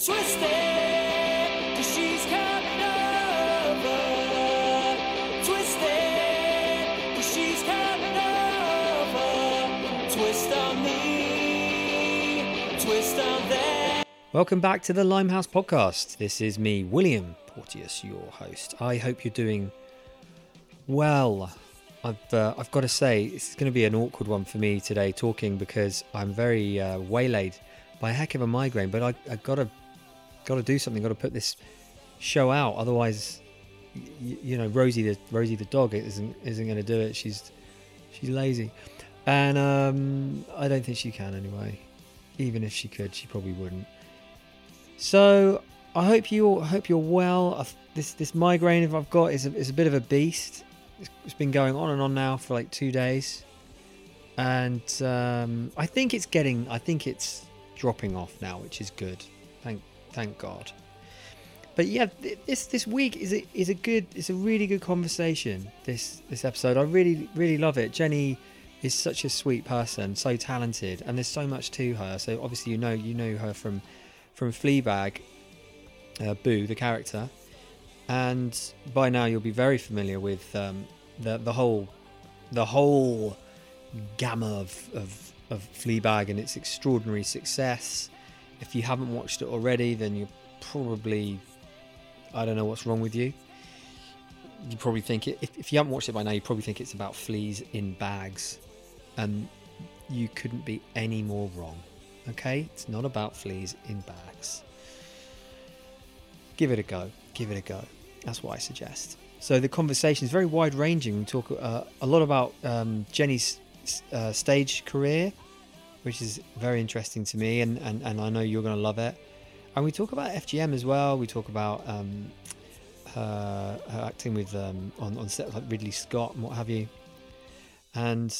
She's coming over. She's coming over. Twist on me, twist on them. Welcome back to the Limehouse podcast. This is me, William Porteous, your host. I hope you're doing well. I've uh, I've got to say is going to be an awkward one for me today talking because I'm very uh, waylaid by a heck of a migraine. But I I gotta gotta do something. Got to put this show out. Otherwise, y- you know, Rosie the Rosie the dog isn't isn't going to do it. She's she's lazy, and um, I don't think she can anyway. Even if she could, she probably wouldn't. So I hope you I hope you're well. This this migraine I've got is a, is a bit of a beast. It's, it's been going on and on now for like two days, and um, I think it's getting I think it's dropping off now, which is good. Thank thank God. But yeah, this this week is a is a good it's a really good conversation. This this episode I really really love it. Jenny is such a sweet person, so talented, and there's so much to her. So obviously you know you know her from from Fleabag, uh, Boo, the character, and by now you'll be very familiar with um, the the whole the whole gamma of, of of Fleabag and its extraordinary success. If you haven't watched it already, then you're probably I don't know what's wrong with you. You probably think it, if, if you haven't watched it by now, you probably think it's about fleas in bags, and you couldn't be any more wrong. Okay, it's not about fleas in bags. Give it a go. Give it a go. That's what I suggest. So the conversation is very wide ranging. We talk uh, a lot about um, Jenny's uh, stage career, which is very interesting to me, and, and, and I know you're going to love it. And we talk about FGM as well. We talk about um, her, her acting with um, on on set like Ridley Scott and what have you. And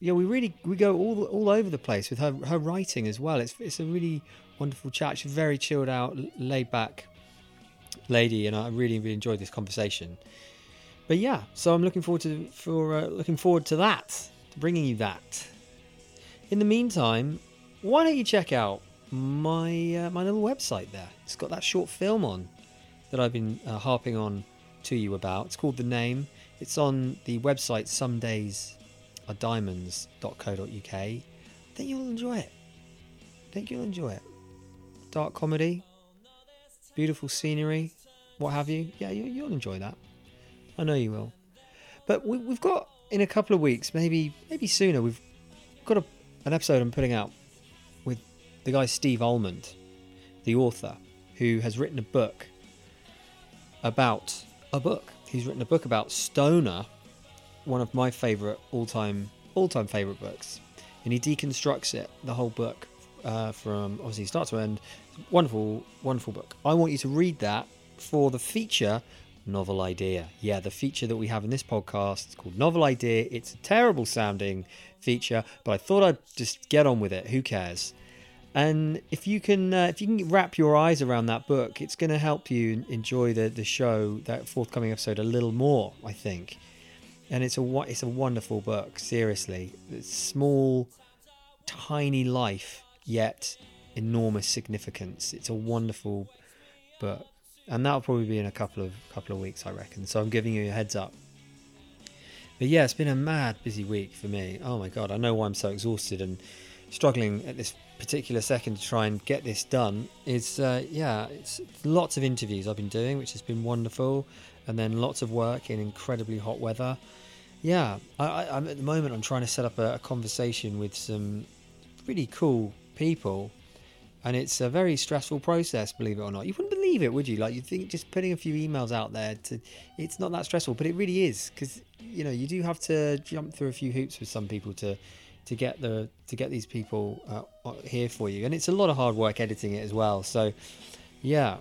yeah, we really we go all all over the place with her her writing as well. It's it's a really wonderful chat. She's very chilled out, laid back lady, and I really really enjoyed this conversation. But yeah, so I'm looking forward to for uh, looking forward to that, to bringing you that. In the meantime, why don't you check out my uh, my little website there? It's got that short film on that I've been uh, harping on to you about. It's called The Name. It's on the website Some Days Are Diamonds.co.uk. I think you'll enjoy it. I think you'll enjoy it. Dark comedy, beautiful scenery, what have you. Yeah, you, you'll enjoy that. I know you will. But we, we've got in a couple of weeks, maybe maybe sooner. We've got a, an episode I'm putting out with the guy Steve Almond, the author, who has written a book about a book. He's written a book about Stoner, one of my favorite all-time all-time favorite books, and he deconstructs it, the whole book, uh, from obviously start to end. Wonderful, wonderful book. I want you to read that for the feature novel idea. Yeah, the feature that we have in this podcast is called Novel Idea. It's a terrible sounding feature, but I thought I'd just get on with it. Who cares? And if you can, uh, if you can wrap your eyes around that book, it's going to help you enjoy the the show, that forthcoming episode, a little more. I think, and it's a it's a wonderful book. Seriously, it's small, tiny life, yet enormous significance. It's a wonderful book, and that'll probably be in a couple of couple of weeks, I reckon. So I'm giving you a heads up. But yeah, it's been a mad busy week for me. Oh my god, I know why I'm so exhausted and struggling at this particular second to try and get this done. Is uh, yeah, it's lots of interviews I've been doing, which has been wonderful, and then lots of work in incredibly hot weather. Yeah, I, I'm at the moment I'm trying to set up a, a conversation with some really cool people and it's a very stressful process believe it or not. You wouldn't believe it would you? Like you think just putting a few emails out there to it's not that stressful but it really is because you know you do have to jump through a few hoops with some people to to get the to get these people uh, here for you. And it's a lot of hard work editing it as well so yeah.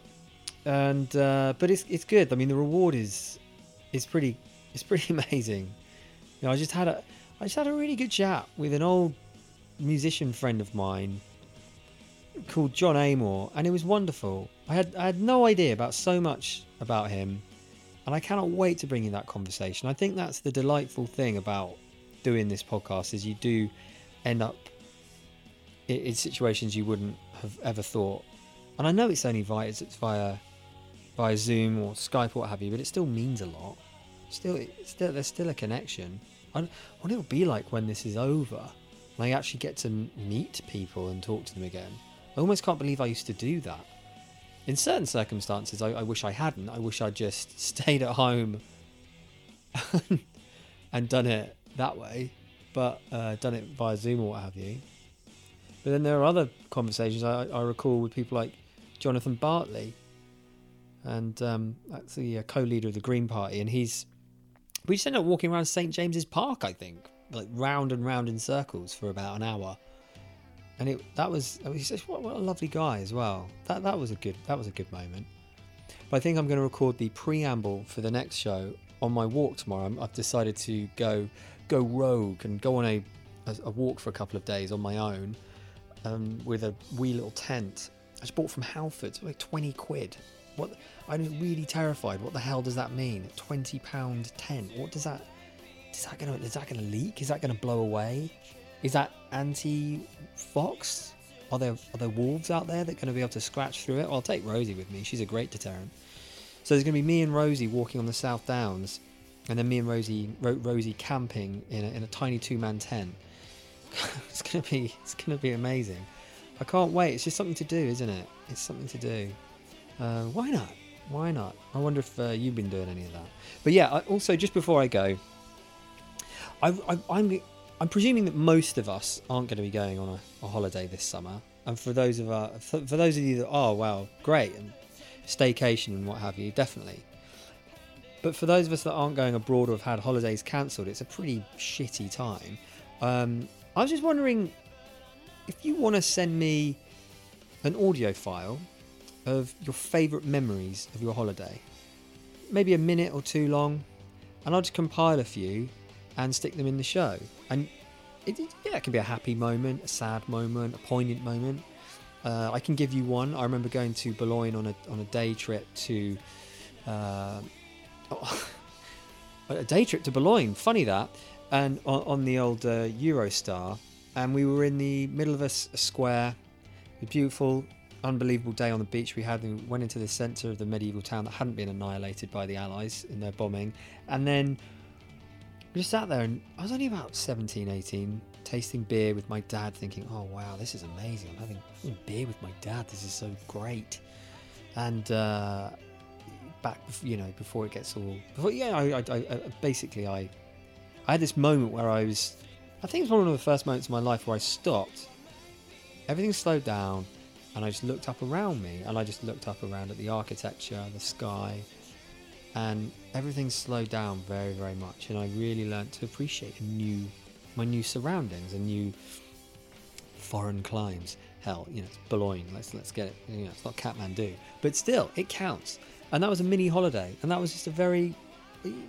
And uh, but it's it's good. I mean the reward is is pretty it's pretty amazing. You know i just had a i just had a really good chat with an old musician friend of mine called John Amor, and it was wonderful. I had I had no idea about so much about him, and I cannot wait to bring you that conversation. I think that's the delightful thing about doing this podcast is you do end up in, in situations you wouldn't have ever thought And I know it's only via it's via via Zoom or Skype or what have you, but it still means a lot. Still, still there's still a connection. I what it'll be like when this is over, and I actually get to meet people and talk to them again. I almost can't believe I used to do that. In certain circumstances, I, I wish I hadn't. I wish I'd just stayed at home and done it that way, but uh, done it via Zoom or what have you. But then there are other conversations I, I recall with people like Jonathan Bartley, and um, that's the uh, co-leader of the Green Party, and he's we just ended up walking around St James's Park, I think, like round and round in circles for about an hour, and it that was he's just what, what a lovely guy as well. That that was a good that was a good moment. But I think I'm going to record the preamble for the next show on my walk tomorrow. I'm, I've decided to go go rogue and go on a, a, a walk for a couple of days on my own um, with a wee little tent. I just bought from Halfords, like 20 quid. What? I'm really terrified. What the hell does that mean? 20 pound tent. What does that? Is that gonna? Is that gonna leak? Is that gonna blow away? Is that anti-fox? Are there are there wolves out there that are going to be able to scratch through it? Well, I'll take Rosie with me. She's a great deterrent. So there's going to be me and Rosie walking on the South Downs, and then me and Rosie Ro- Rosie camping in a, in a tiny two-man tent. it's going to be it's going to be amazing. I can't wait. It's just something to do, isn't it? It's something to do. Uh, why not? Why not? I wonder if uh, you've been doing any of that. But yeah, I, also just before I go, I, I, I'm I'm presuming that most of us aren't going to be going on a, a holiday this summer. And for those of our, for, those of you that are, wow, great, and staycation and what have you, definitely. But for those of us that aren't going abroad or have had holidays cancelled, it's a pretty shitty time. Um, I was just wondering if you want to send me an audio file of your favourite memories of your holiday, maybe a minute or two long, and I'll just compile a few and stick them in the show. And it, yeah, it can be a happy moment, a sad moment, a poignant moment. Uh, I can give you one. I remember going to Boulogne on a on a day trip to uh, a day trip to Boulogne. Funny that, and on, on the old uh, Eurostar, and we were in the middle of a square. A beautiful, unbelievable day on the beach we had. We went into the centre of the medieval town that hadn't been annihilated by the Allies in their bombing, and then we just sat there and I was only about 17, 18, tasting beer with my dad, thinking, oh wow, this is amazing. I'm having, beer with my dad. This is so great. And uh, back, you know, before it gets all, before, yeah, I, I, I, I- basically, I, I had this moment where I was, I think it was one of the first moments of my life where I stopped. Everything slowed down, and I just looked up around me, and I just looked up around at the architecture, the sky, and everything slowed down very very much and i really learnt to appreciate new my new surroundings and new foreign climes. Hell you know it's Boulogne let's let's get it you know it's not Kathmandu. But still it counts. And that was a mini holiday and that was just a very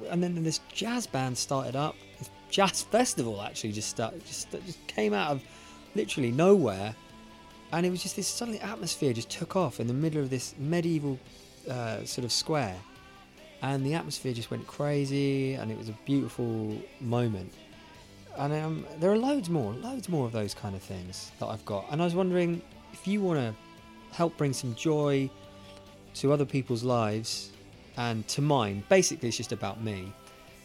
and then this jazz band started up this jazz festival actually just started just just came out of literally nowhere and it was just this suddenly atmosphere just took off in the middle of this medieval uh, sort of square and the atmosphere just went crazy and it was a beautiful moment. And um, there are loads more loads more of those kind of things that i've got. And i was wondering if you want to help bring some joy to other people's lives and to mine. Basically it's just about me.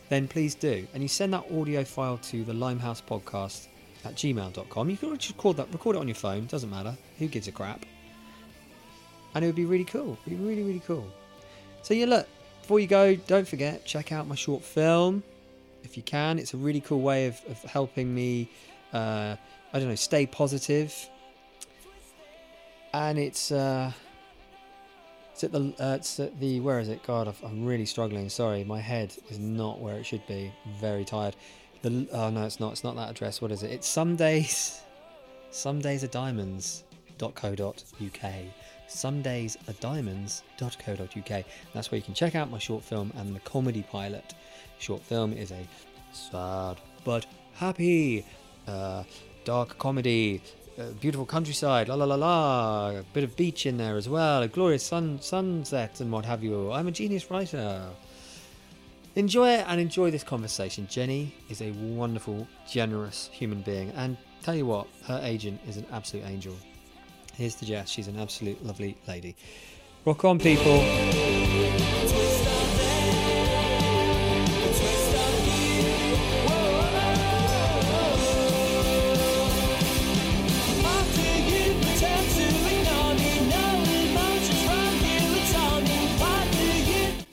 Then please do. And you send that audio file to the limehouse podcast at gmail.com you can just record that record it on your phone doesn't matter. Who gives a crap? And it would be really cool. It'd be really really cool. So yeah look before you go, don't forget, check out my short film if you can. It's a really cool way of, of helping me, uh, I don't know, stay positive. And it's, uh, it's at the, uh, it's at the, where is it? God, I've- I'm really struggling. Sorry, my head is not where it should be. I'm very tired. The, oh no, it's not. It's not that address. What is it? It's some days, some days are diamonds.co.uk somedaysadiamonds.co.uk. That's where you can check out my short film and the comedy pilot. Short film is a sad but happy, uh, dark comedy, uh, beautiful countryside, la la la la, a bit of beach in there as well, a glorious sun sunset and what have you. I'm a genius writer. Enjoy it and enjoy this conversation. Jenny is a wonderful, generous human being, and tell you what, her agent is an absolute angel Here's to Jess. She's an absolute lovely lady. Rock on, people.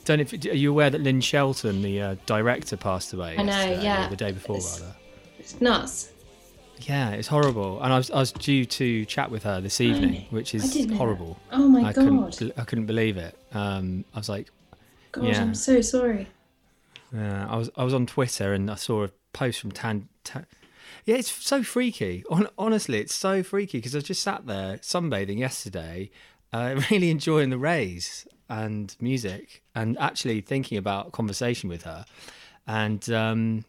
Don't know if, are you aware that Lynn Shelton, the uh, director, passed away? I know, yeah. the day before, It's- rather. It's nuts. Yeah, it's horrible. And I was, I was due to chat with her this evening, which is didn't know that. horrible. Oh my I couldn't, god. I couldn't believe it. Um, I was like, God, yeah. I'm so sorry. Yeah, I was I was on Twitter and I saw a post from Tan. Tan yeah, it's so freaky. Hon- honestly, it's so freaky because I just sat there sunbathing yesterday, uh, really enjoying the rays and music, and actually thinking about conversation with her, and um,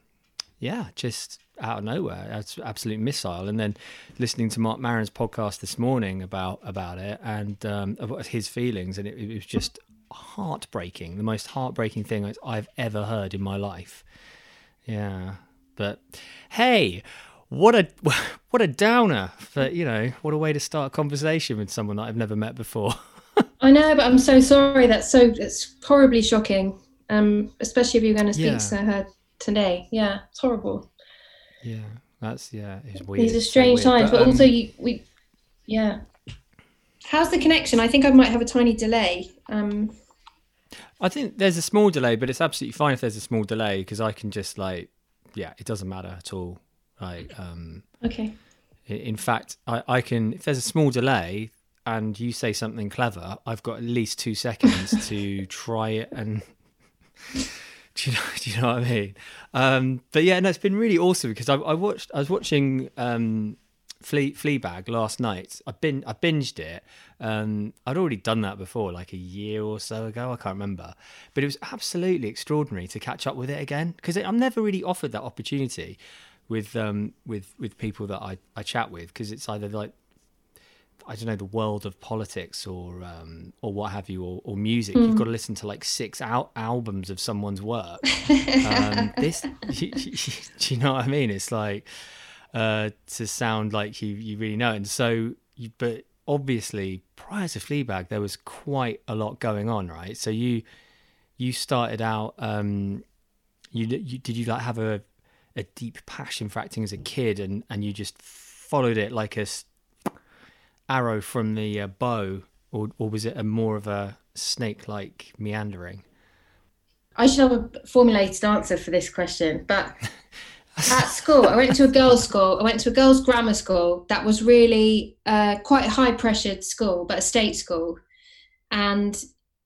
yeah, just out of nowhere, it's absolute missile. And then listening to Marc Maron's podcast this morning about about it and um, about his feelings, and it, it was just heartbreaking, the most heartbreaking thing I've ever heard in my life. Yeah, but hey, what a what a downer! But you know, what a way to start a conversation with someone that I've never met before. I know, but I'm so sorry. That's so it's horribly shocking. Um, especially if you're going to speak Yeah. to her today. Yeah, it's horrible. Yeah, that's yeah, it's weird. These are so strange weird. times, but, um, also you, we, yeah. How's the connection? I think I might have a tiny delay. Um, I think there's a small delay, but it's absolutely fine if there's a small delay because I can just like, yeah, it doesn't matter at all. Like, um, okay. in fact, I, I can if there's a small delay and you say something clever, I've got at least two seconds to try it and. Do you, know, do you know what I mean? Um, but yeah, no, it's been really awesome because I, I watched. I was watching um, Flea, Fleabag last night. I bin I binged it. Um, I'd already done that before, like a year or so ago. I can't remember, but it was absolutely extraordinary to catch up with it again because I'm never really offered that opportunity with um, with with people that I, I chat with because it's either like I don't know the world of politics or um, or what have you or, or music. You've got to listen to like six al- albums of someone's work. um, this, do you know what I mean? It's like uh, to sound like you you really know. it. And so, you, but obviously, prior to Fleabag, there was quite a lot going on, right? So you you started out. Um, you, you did you like have a a deep passion for acting as a kid, and and you just followed it like a arrow from the uh, bow, or or was it a more of a snake-like meandering? I should have a formulated answer for this question, but at school, I went to a girls' school. I went to a girls' grammar school that was really uh, quite a high pressured school, but a state school. And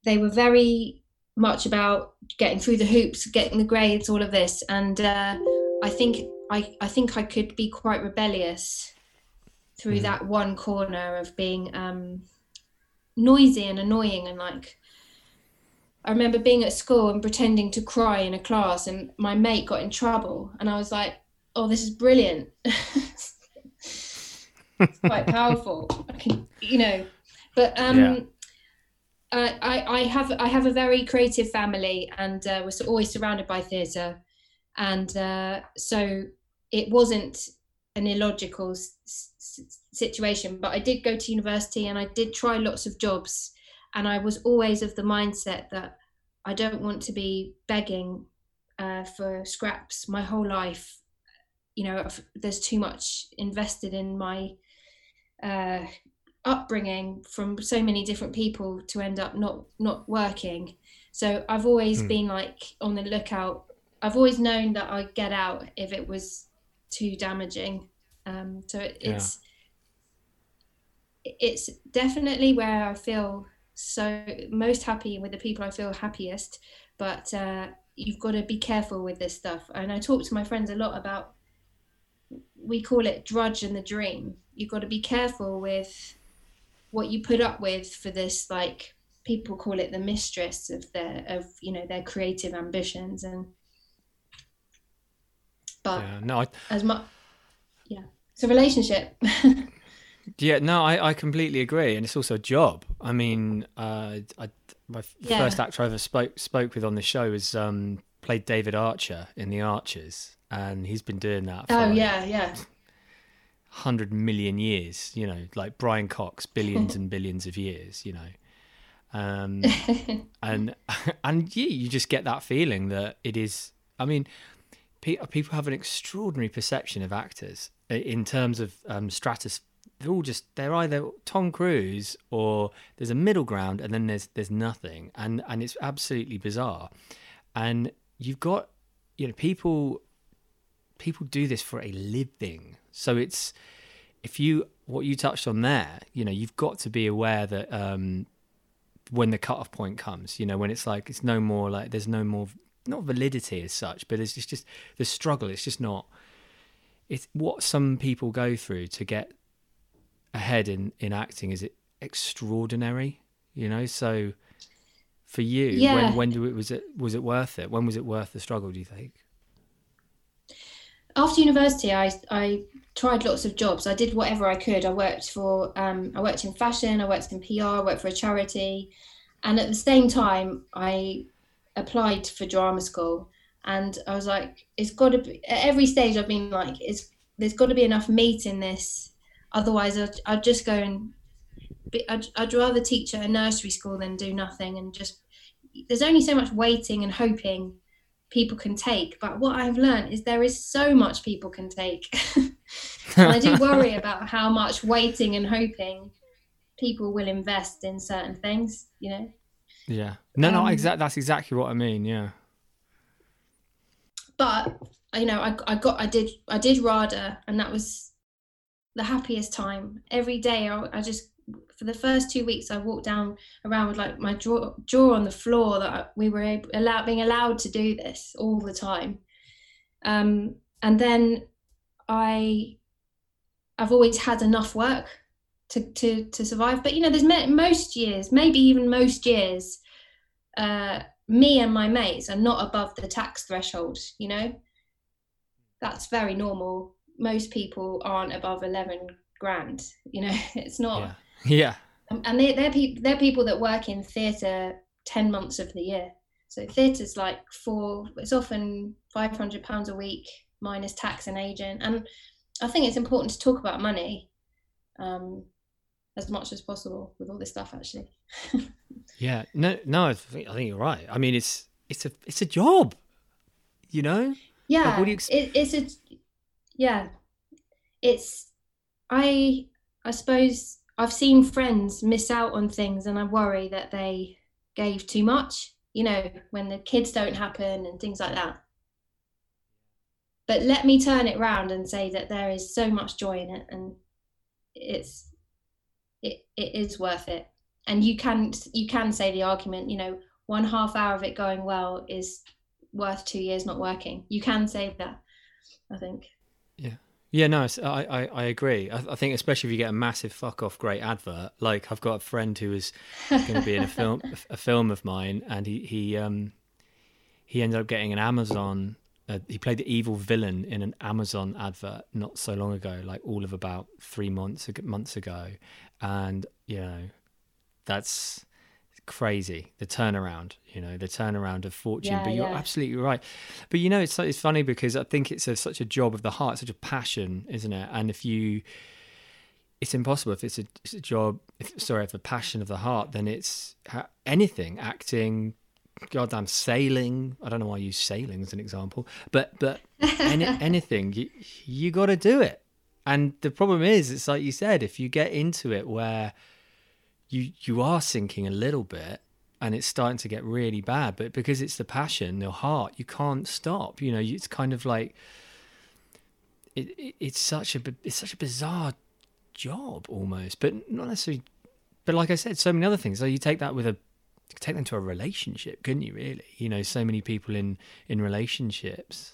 they were very much about getting through the hoops, getting the grades, all of this. And uh, I think I, I think I could be quite rebellious through Mhm. that one corner of being um, noisy and annoying and like I remember being at school and pretending to cry in a class, and my mate got in trouble, and I was like, "Oh, this is brilliant! it's quite powerful. I can, you know." But um, Yeah. I, I, I have I have a very creative family, and uh, was always surrounded by theatre, and uh, so it wasn't an illogical s- situation. But I did go to university, and I did try lots of jobs and I was always of the mindset that I don't want to be begging uh, for scraps my whole life. You know, there's too much invested in my uh, upbringing from so many different people to end up not not working. So I've always Hmm. been like on the lookout. I've always known that I'd get out if it was too damaging. Um, so it, Yeah. it's it's definitely where I feel so most happy with the people I feel happiest. But uh, you've got to be careful with this stuff. And I talk to my friends a lot about. We call it drudge and the dream. You've got to be careful with what you put up with for this. Like people call it the mistress of their of you know their creative ambitions and. But Yeah, no, I, as much, yeah, it's a relationship. Yeah, no, I, I completely agree, and it's also a job. I mean, uh, I, my Yeah. first actor I ever spoke spoke with on the show was um, played David Archer in The Archers, and he's been doing that. For oh yeah, yeah. hundred million years. You know, like Brian Cox, billions and billions of years. You know, um, and and yeah, you just get that feeling that it is. I mean, people have an extraordinary perception of actors in terms of um, stratus. They're all just they're either Tom Cruise or there's a middle ground, and then there's there's nothing, and and it's absolutely bizarre. And you've got you know people people do this for a living, so it's if you what you touched on there, you know, you've got to be aware that um, when the cutoff point comes, you know, when it's like it's no more like there's no more not validity as such, but it's just, just the struggle. It's just not. It's what some people go through to get ahead in in acting is it extraordinary, you know. So for you, Yeah. when when do it was it was it worth it? When was it worth the struggle? Do you think? after university I, I tried lots of jobs i did whatever i could i worked for um, i worked in fashion i worked in pr i worked for a charity and at the same time i applied for drama school and i was like it's got to be at every stage i've been like it's there's got to be enough meat in this otherwise i'd, I'd just go and be, I'd, I'd rather teach at a nursery school than do nothing and just there's only so much waiting and hoping people can take. But what I've learned is there is so much people can take. and I do worry about how much waiting and hoping people will invest in certain things, you know. Yeah. No, no, um, exactly. That's exactly what I mean. Yeah. But you know, I, I got I did I did RADA and that was the happiest time. Every day I, I just for the first two weeks I walked down around with like my jaw, jaw on the floor that I- we were able, being allowed to do this all the time. Um, and then I I've always had enough work to to to survive. But you know, there's most years, maybe even most years, uh, me and my mates are not above the tax threshold. You know, that's very normal. Most people aren't above eleven grand. You know, it's not. Yeah. Yeah. Um, and they, they're people they're people that work in theatre 10 months of the year so theatre's like four it's often 500 pounds a week minus tax and agent and i think it's important to talk about money um, as much as possible with all this stuff actually Yeah. No, no. I think, I think you're right. I mean, it's it's a it's a job. You know. yeah what do you it, it's a yeah. It's i i suppose i've seen friends miss out on things and i worry that they gave too much you know when the kids don't happen and things like that. But let me turn it round and say that there is so much joy in it and it's it, it is worth it. And you can you can say the argument you know one half hour of it going well is worth two years not working. You can say that i think Yeah, Yeah, no, I, I, I agree. I, I think especially if you get a massive fuck off great advert. Like I've got a friend who was going to be in a film, a film of mine, and he he um he ended up getting an Amazon. Uh, he played the evil villain in an Amazon advert not so long ago, like all of about three months months ago, and you know that's crazy. The turnaround, you know, the turnaround of fortune. Yeah, but you're yeah. absolutely right. But you know, it's it's funny because I think it's a, such a job of the heart, such a passion, isn't it? And if you, it's impossible if it's a, it's a job. If, sorry, if a passion of the heart, then it's anything, acting, goddamn sailing. I don't know why I use sailing as an example, but but any, anything, you you got to do it. And the problem is, it's like you said, if you get into it where you you are sinking a little bit and it's starting to get really bad but because it's the passion the heart you can't stop you know it's kind of like it, it it's such a it's such a bizarre job almost but not necessarily but like i said so many other things. So you take that with a take them to a relationship couldn't you really? You know so many people in in relationships.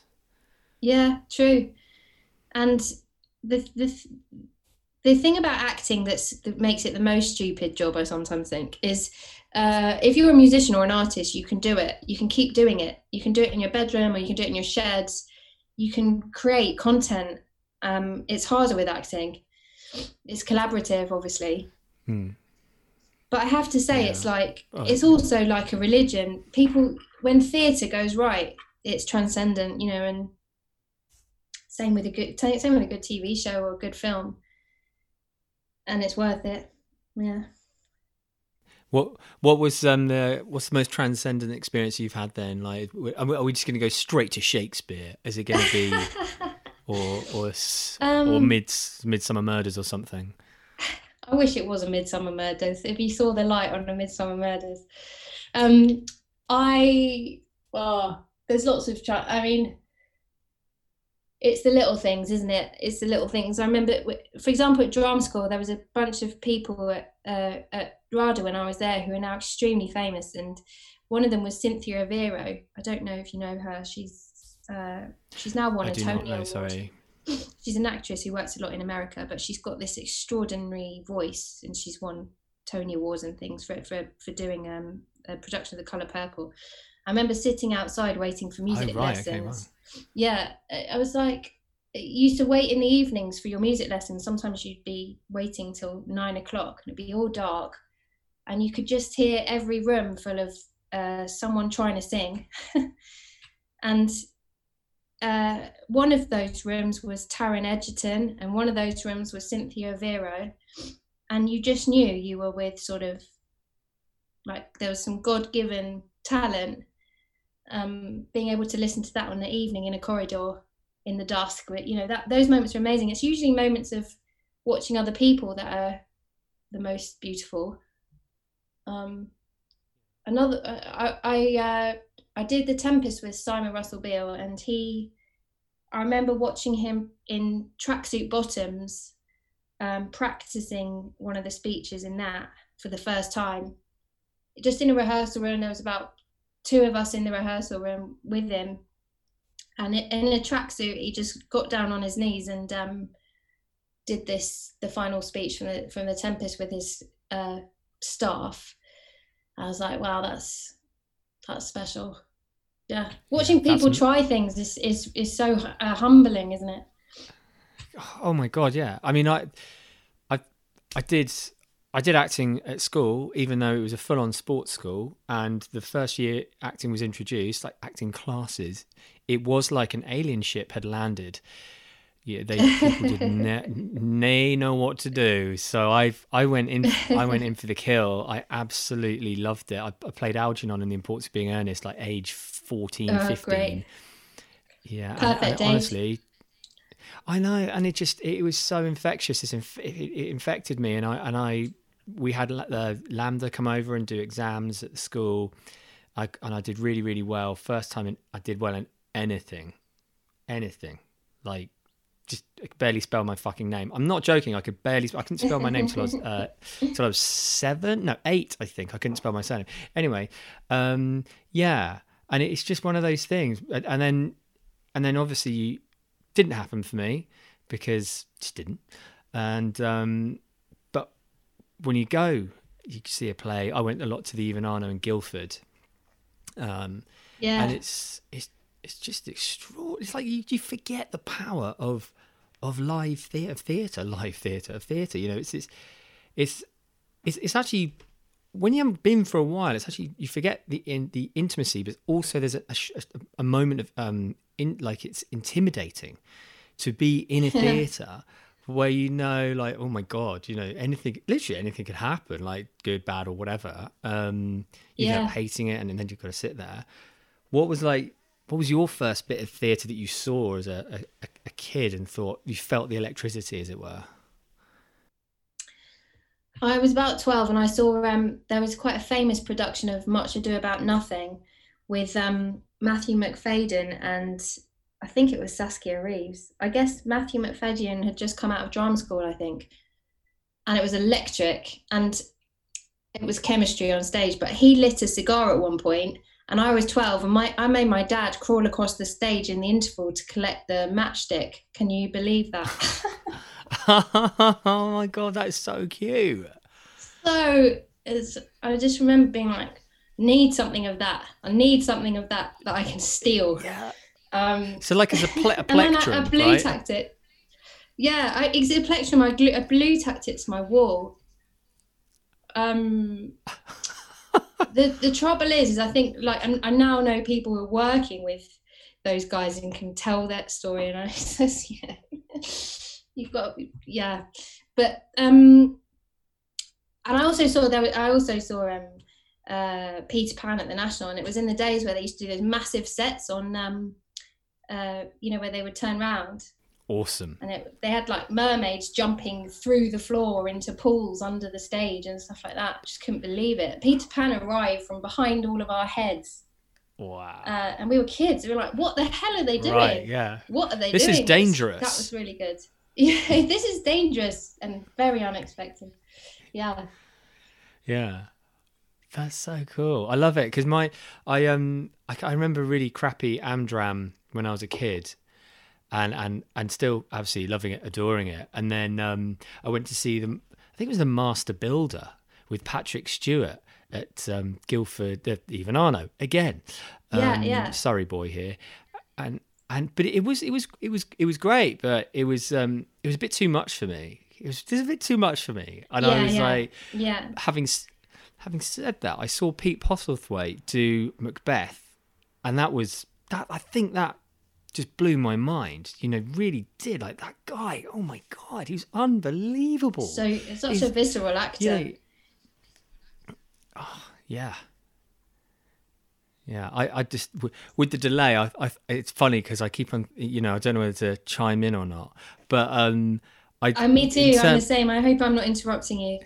Yeah, true. And the the the thing about acting that's that makes it the most stupid job, I sometimes think, is uh, if you're a musician or an artist, you can do it. You can keep doing it. You can do it in your bedroom or you can do it in your sheds. You can create content. Um, it's harder with acting. It's collaborative, obviously. hmm. But I have to say, Yeah. it's like Oh. it's also like a religion. People, when theatre goes right, it's transcendent, you know, and same with a good same with a good tv show or a good film and it's worth it yeah What what was um the what's the most transcendent experience you've had then? Like, are we- are we just going to go straight to Shakespeare? Is it going to be or or s- or Um, mid Midsomer Murders or something? I wish it was a Midsomer Murders. If you saw the light on a Midsomer Murders, um, I well, there's lots of. Tra- I mean, it's the little things, isn't it? It's the little things. I remember, for example, at drama school, there was a bunch of people at uh, at RADA when I was there who are now extremely famous, and one of them was Cynthia Erivo. I don't know if you know her. She's uh, she's now won I a do Tony not know. Award Sorry. she's an actress who works a lot in America, but she's got this extraordinary voice, and she's won Tony Awards and things for for for doing um, a production of The Color Purple. I remember sitting outside waiting for music Oh, right, lessons. okay, wow. Yeah, I was like, you used to wait in the evenings for your music lessons. Sometimes you'd be waiting till nine o'clock, and it'd be all dark, and you could just hear every room full of uh, someone trying to sing, and uh, one of those rooms was Taron Egerton, and one of those rooms was Cynthia Erivo, and you just knew you were with sort of like there was some God-given talent. Um, being able to listen to that on the evening in a corridor in the dusk, but you know that those moments are amazing. It's usually moments of watching other people that are the most beautiful. Um, another, I, I, uh, I did the Tempest with Simon Russell Beale, and he, I remember watching him in tracksuit bottoms, um, practicing one of the speeches in that for the first time, just in a rehearsal room. There was about two of us in the rehearsal room with him, and in a tracksuit, he just got down on his knees and um, did this the final speech from the from the Tempest with his uh, staff. I was like, wow, that's that's special. Yeah, watching that's people try things is is is so uh, humbling, isn't it? Oh my god, yeah. I mean, I, I, I did, I did acting at school, even though it was a full-on sports school, and the first year acting was introduced, like acting classes. It was like an alien ship had landed. Yeah, they people did ne- nay know what to do. So I, I went in, I went in for the kill. I absolutely loved it. I, I played Algernon in The Importance of Being Earnest, like age 14, Oh, 15. great. Yeah, Perfect and honestly, I know, and it just it was so infectious. It's inf- it, it infected me, and I and I we had la- uh, LAMDA come over and do exams at the school. I and I did really really well. First time in, I did well in anything, anything like just I could barely spell my fucking name. I'm not joking. I could barely. I couldn't spell my name till I was uh, till I was seven. No, eight. I think I couldn't spell my surname. Anyway, um, yeah, and it's just one of those things. And then, and then obviously, didn't happen for me because it just didn't. And um, when you go, you see a play. I went a lot to the Yvonne Arnaud in Guildford, um, Yeah, and it's it's it's just extraordinary. It's like you, you forget the power of of live theatre, of theatre, live theatre, of theatre. You know, it's it's it's it's, it's actually when you haven't been for a while, it's actually you forget the in the intimacy, but also there's a, a, a moment of um in like it's intimidating to be in a theatre where you know like oh my god you know anything literally anything could happen like good bad or whatever. Um you end Yeah. up hating it and then you've got to sit there. What was like what was your first bit of theatre that you saw as a, a, a kid and thought you felt the electricity as it were? I was about 12 and I saw um, there was quite a famous production of Much Ado About Nothing with um, Matthew Macfadyen and I think it was Saskia Reeves. I guess Matthew Macfadyen had just come out of drama school, I think. And it was electric and it was chemistry on stage, but he lit a cigar at one point and I was 12 and my I made my dad crawl across the stage in the interval to collect the matchstick. Can you believe that? oh my god that is so cute so it's, I just remember being like, need something of that. I need something of that that I can steal. yeah Um, so like as a, ple- a and then plectrum I, I blue right? tacked it. Yeah, I, it's a plectrum. I, glue, I blue tacked it to my wall. Um, the the trouble is, is I think like I, I now know people who are working with those guys and can tell that story. And I says, yeah, you've got, yeah. But um, and I also saw there. I also saw um, uh, Peter Pan at the National, and it was in the days where they used to do those massive sets on, um, uh, you know, where they would turn round Awesome. and it, they had like mermaids jumping through the floor into pools under the stage and stuff like that. Just couldn't believe it. Peter Pan arrived from behind all of our heads, Wow. uh, and we were kids. We were like, "What the hell are they doing? right. Yeah. What are they This doing?" This is dangerous. That was really good. Yeah, this is dangerous and very unexpected. Yeah. Yeah. That's so cool. I love it because my I um I, I remember really crappy Amdram when I was a kid, and and and still obviously loving it, adoring it. And then um I went to see them. I think it was the Master Builder with Patrick Stewart at um, Guildford, uh, Yvonne Arnaud again. Yeah, um, yeah. Sorry, boy here, and and but it was it was it was it was great, but it was um it was a bit too much for me. It was just a bit too much for me, and I was yeah. like Yeah. having having said that, I saw Pete Postlethwaite do Macbeth, and that was that. I think that just blew my mind. You know, really did. Like that guy. Oh my god, he was unbelievable. So such He's- a visceral actor. yeah. Oh, yeah. Yeah, I, I just with the delay, I, I it's funny because I keep on, you know, I don't know whether to chime in or not, but um, I. Uh, me too. in I'm the same. I hope I'm not interrupting you.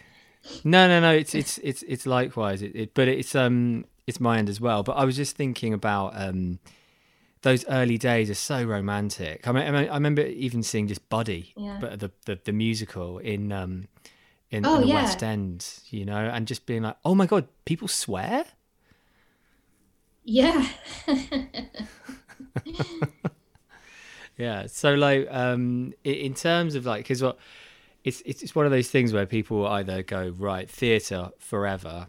no, no, no. It's it's it's it's likewise. It, it but it's um it's my end as well. But I was just thinking about um those early days are so romantic. I mean, I, mean, I remember even seeing just Buddy, Yeah. but the, the the musical in um in, Oh, in the yeah. West End, you know, and just being like, oh my god, people swear. Yeah. Yeah. So like um in terms of like because what it's it's it's one of those things where people either go right theatre forever,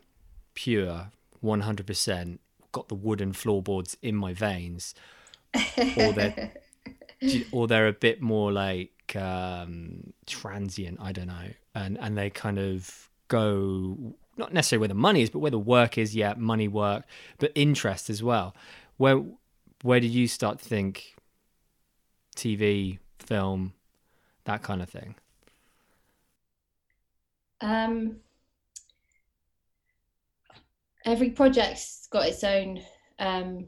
pure, one hundred percent, got the wooden floorboards in my veins, or they're or they're a bit more like um transient. I don't know, and and they kind of go not necessarily where the money is, but where the work is. Yeah, money, work, but interest as well. Where where did you start to think TV, film, that kind of thing? um, every project's got its own um,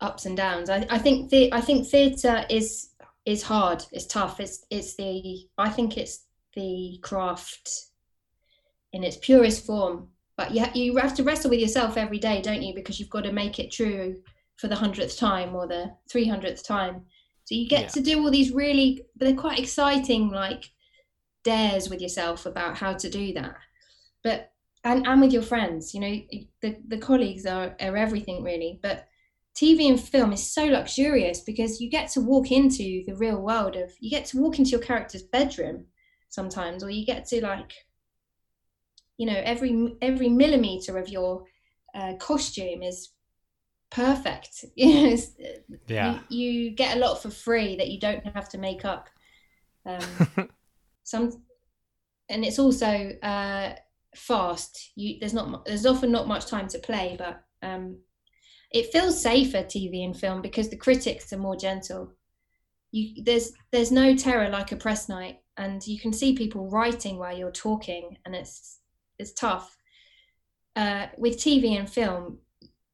ups and downs. I, I think the I think theatre is is hard. It's tough. It's it's the I think it's the craft in its purest form. But you ha- you have to wrestle with yourself every day, don't you? Because you've got to make it true for the hundredth time or the three hundredth time. So you get Yeah. to do all these really, but they're quite exciting, like dares with yourself about how to do that. But and and with your friends, you know, the the colleagues are are everything really. But TV and film is so luxurious because you get to walk into the real world of you get to walk into your character's bedroom sometimes, or you get to like, you know, every every millimeter of your uh, costume is perfect. You know, Yeah. you, you get a lot for free that you don't have to make up. Um, some, and it's also uh, fast. You there's not there's often not much time to play, but um, it feels safer TV and film because the critics are more gentle. You there's there's no terror like a press night, and you can see people writing while you're talking, and it's it's tough. Uh, with TV and film,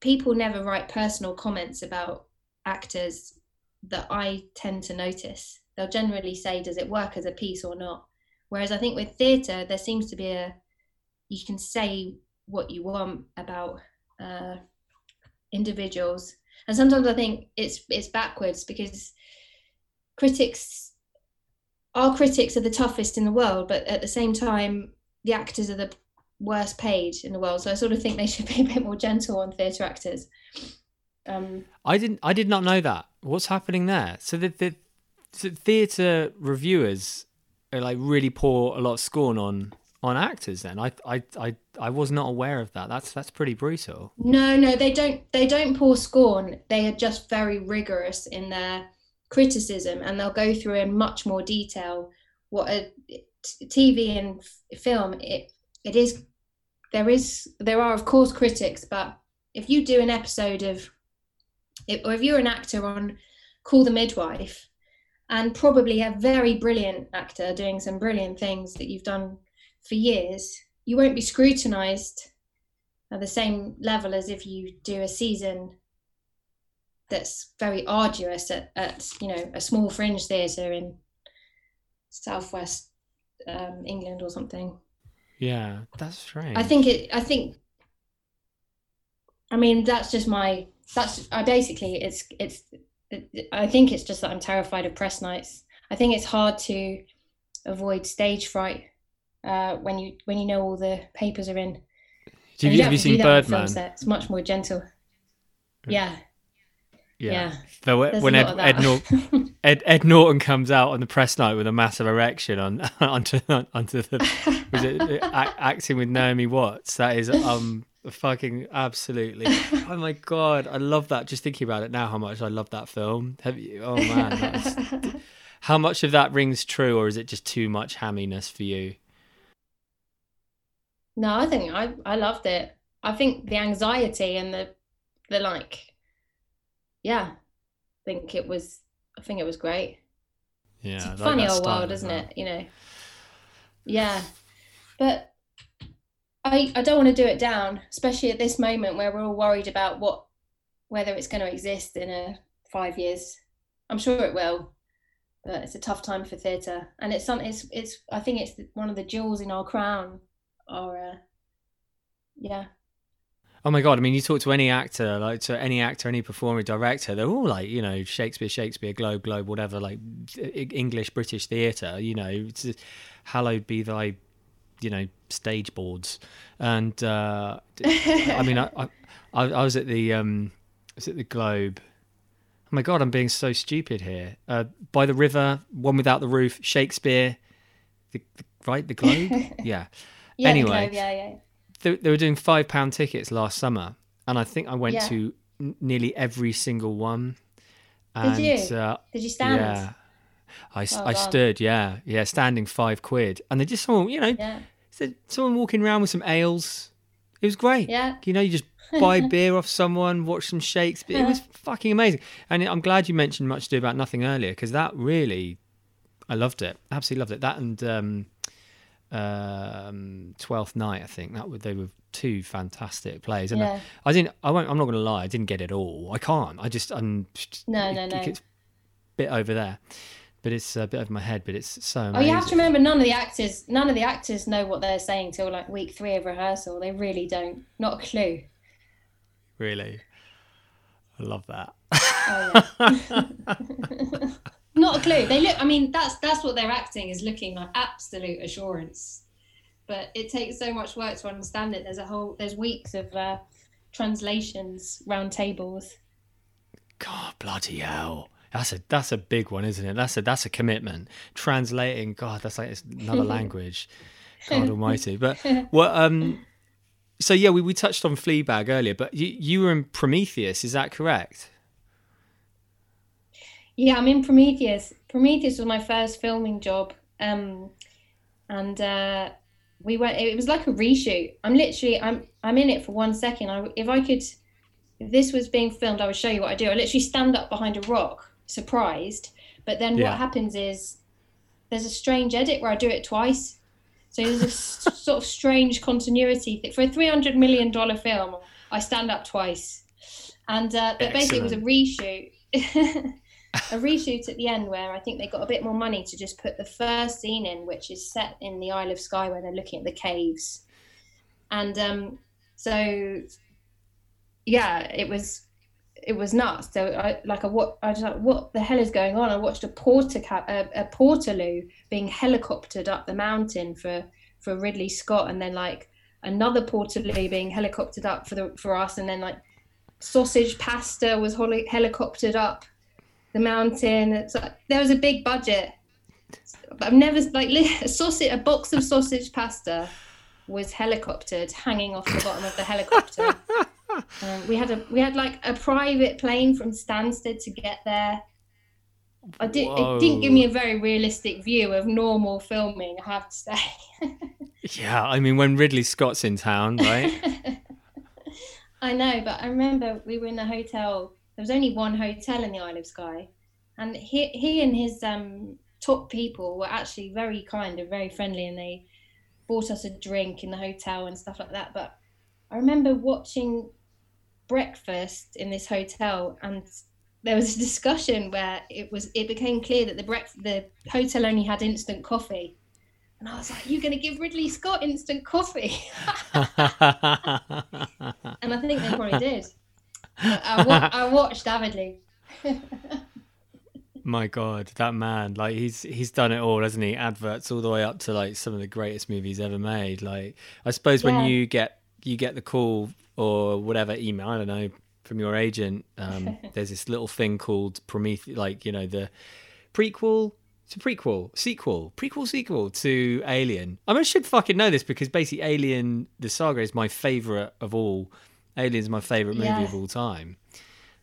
people never write personal comments about actors that I tend to notice. They'll generally say, "Does it work as a piece or not?" Whereas I think with theatre, there seems to be a you can say what you want about uh, individuals, and sometimes I think it's it's backwards because critics, our critics are the toughest in the world, but at the same time, the actors are the worst paid in the world. So I sort of think they should be a bit more gentle on theatre actors. Um, I didn't. I did not know that. What's happening there? So the the, so theatre reviewers are like really pour a lot of scorn on on actors. Then I I I I was not aware of that. That's that's pretty brutal. No, no, they don't. They don't pour scorn. They are just very rigorous in their criticism, and they'll go through in much more detail what a TV and film. It it is. There is there are of course critics, but if you do an episode of or if you're an actor on Call the Midwife, and probably a very brilliant actor doing some brilliant things that you've done for years, you won't be scrutinized at the same level as if you do a season that's very arduous at, at you know a small fringe theatre in southwest um, England or something. Yeah, that's right. I think it. I think. I mean, that's just my. That's. I basically. It's. It's. It, I think it's just that I'm terrified of press nights. I think it's hard to avoid stage fright uh, when you when you know all the papers are in. Do And you, have you seen that on film Birdman? It's much more gentle. Yeah. Yeah. So when There's when Ed, Ed. Norton, Ed, Ed Norton comes out on the press night with a massive erection on onto onto the was it a- acting with Naomi Watts. That is um fucking absolutely. Oh my god, I love that. Just thinking about it now, how much I love that film. Have you? Oh man, how much of that rings true, or is it just too much hamminess for you? No, I think I I loved it. I think the anxiety and the the like, yeah, I think it was. I think it was great. Yeah, It's a like funny old world, isn't well. it? You know. Yeah, but I I don't want to do it down, especially at this moment where we're all worried about what whether it's going to exist in a five years. I'm sure it will, but it's a tough time for theatre, and it's some it's it's I think it's one of the jewels in our crown. Our uh, yeah. Oh my god! I mean, you talk to any actor, like to any actor, any performer, director, they're all like, you know, Shakespeare, Shakespeare, Globe, Globe, whatever, like English, British theatre. You know, hallowed be thy, you know, stage boards. And uh, I mean, I, I, I was at the, um, was at the Globe. Oh my god, I'm being so stupid here. Uh, by the river, one without the roof, Shakespeare, the, the right, the Globe, yeah. Yeah, Anyway. Globe, yeah, yeah. they, they were doing five pound tickets last summer, and I think I went Yeah. to n- nearly every single one. Did you? Uh, Did you stand? yeah, I, Well I done. stood. Yeah, yeah, standing five quid, and they just someone, you know, Yeah, someone walking around with some ales. It was great. yeah. You know, you just buy beer off someone, watch some Shakespeare. It was fucking amazing. And I'm glad you mentioned Much to Do About Nothing earlier because that really, I loved it. Absolutely loved it. That and um, um, Twelfth Night, I think that they were two fantastic plays. And Yeah. I, I didn't. I won't. I'm not going to lie. I didn't get it all. I can't. I just. I'm. No, it- no, no. It's a bit over there, but it's a bit over my head. But it's so Oh, you have to remember, none of the actors, none of the actors know what they're saying till like week three of rehearsal. They really don't. Not a clue. Really, I love that. Oh, yeah. Not a clue. They look. I mean, that's that's what they're acting is looking like absolute assurance. But it takes so much work to understand it. There's a whole. There's weeks of uh, translations, round tables. God, bloody hell. That's a that's a big one, isn't it? That's a that's a commitment. Translating, God, that's like it's another language. God Almighty. But what? Um. So yeah, we, we touched on Fleabag earlier, but you you were in Prometheus, is that correct? Yeah, I'm in Prometheus. Prometheus was my first filming job. Um, and uh, we went. It was like a reshoot. I'm literally. I'm. I'm in it for one second. I, if I could, if this was being filmed, I would show you what I do. I literally stand up behind a rock, surprised. But then Yeah. what happens is, there's a strange edit where I do it twice. So there's a sort of strange continuity thing. for a 300 million dollar film. I stand up twice, and uh, but basically it was a reshoot. a reshoot at the end where I think they got a bit more money to just put the first scene in, which is set in the Isle of Skye where they're looking at the caves. And um, so, yeah, it was it was nuts. So I like I what I was like, what the hell is going on? I watched a porter a, a portaloo being helicoptered up the mountain for for Ridley Scott, and then like another portaloo being helicoptered up for the for us, and then like sausage pasta was holi- helicoptered up the mountain. Like, there was a big budget, but I've never like a sausage, a box of sausage pasta was helicoptered, hanging off the bottom of the helicopter. Um, we had a we had like a private plane from Stansted to get there. I did, it didn't give me a very realistic view of normal filming. I have to say. Yeah, I mean when Ridley Scott's in town, right? I know, but I remember we were in a hotel there was only one hotel in the Isle of Skye, and he he and his um, top people were actually very kind and very friendly, and they bought us a drink in the hotel and stuff like that. But I remember watching breakfast in this hotel, and there was a discussion where it was it became clear that the brec- the hotel only had instant coffee. And I was like, "You're going to give Ridley Scott instant coffee?" and I think they probably did. I, wa- I watched avidly. My God, that man! Like he's he's done it all, hasn't he? Adverts all the way up to like some of the greatest movies ever made. Like I suppose when you get you get the call or whatever email, I don't know, from your agent, um, there's this little thing called Prometheus, like you know the prequel. It's a prequel, sequel, prequel, sequel to Alien. I mean, I should fucking know this because basically, Alien, the saga, is my favorite of all. Alien's my favorite movie Yeah. of all time.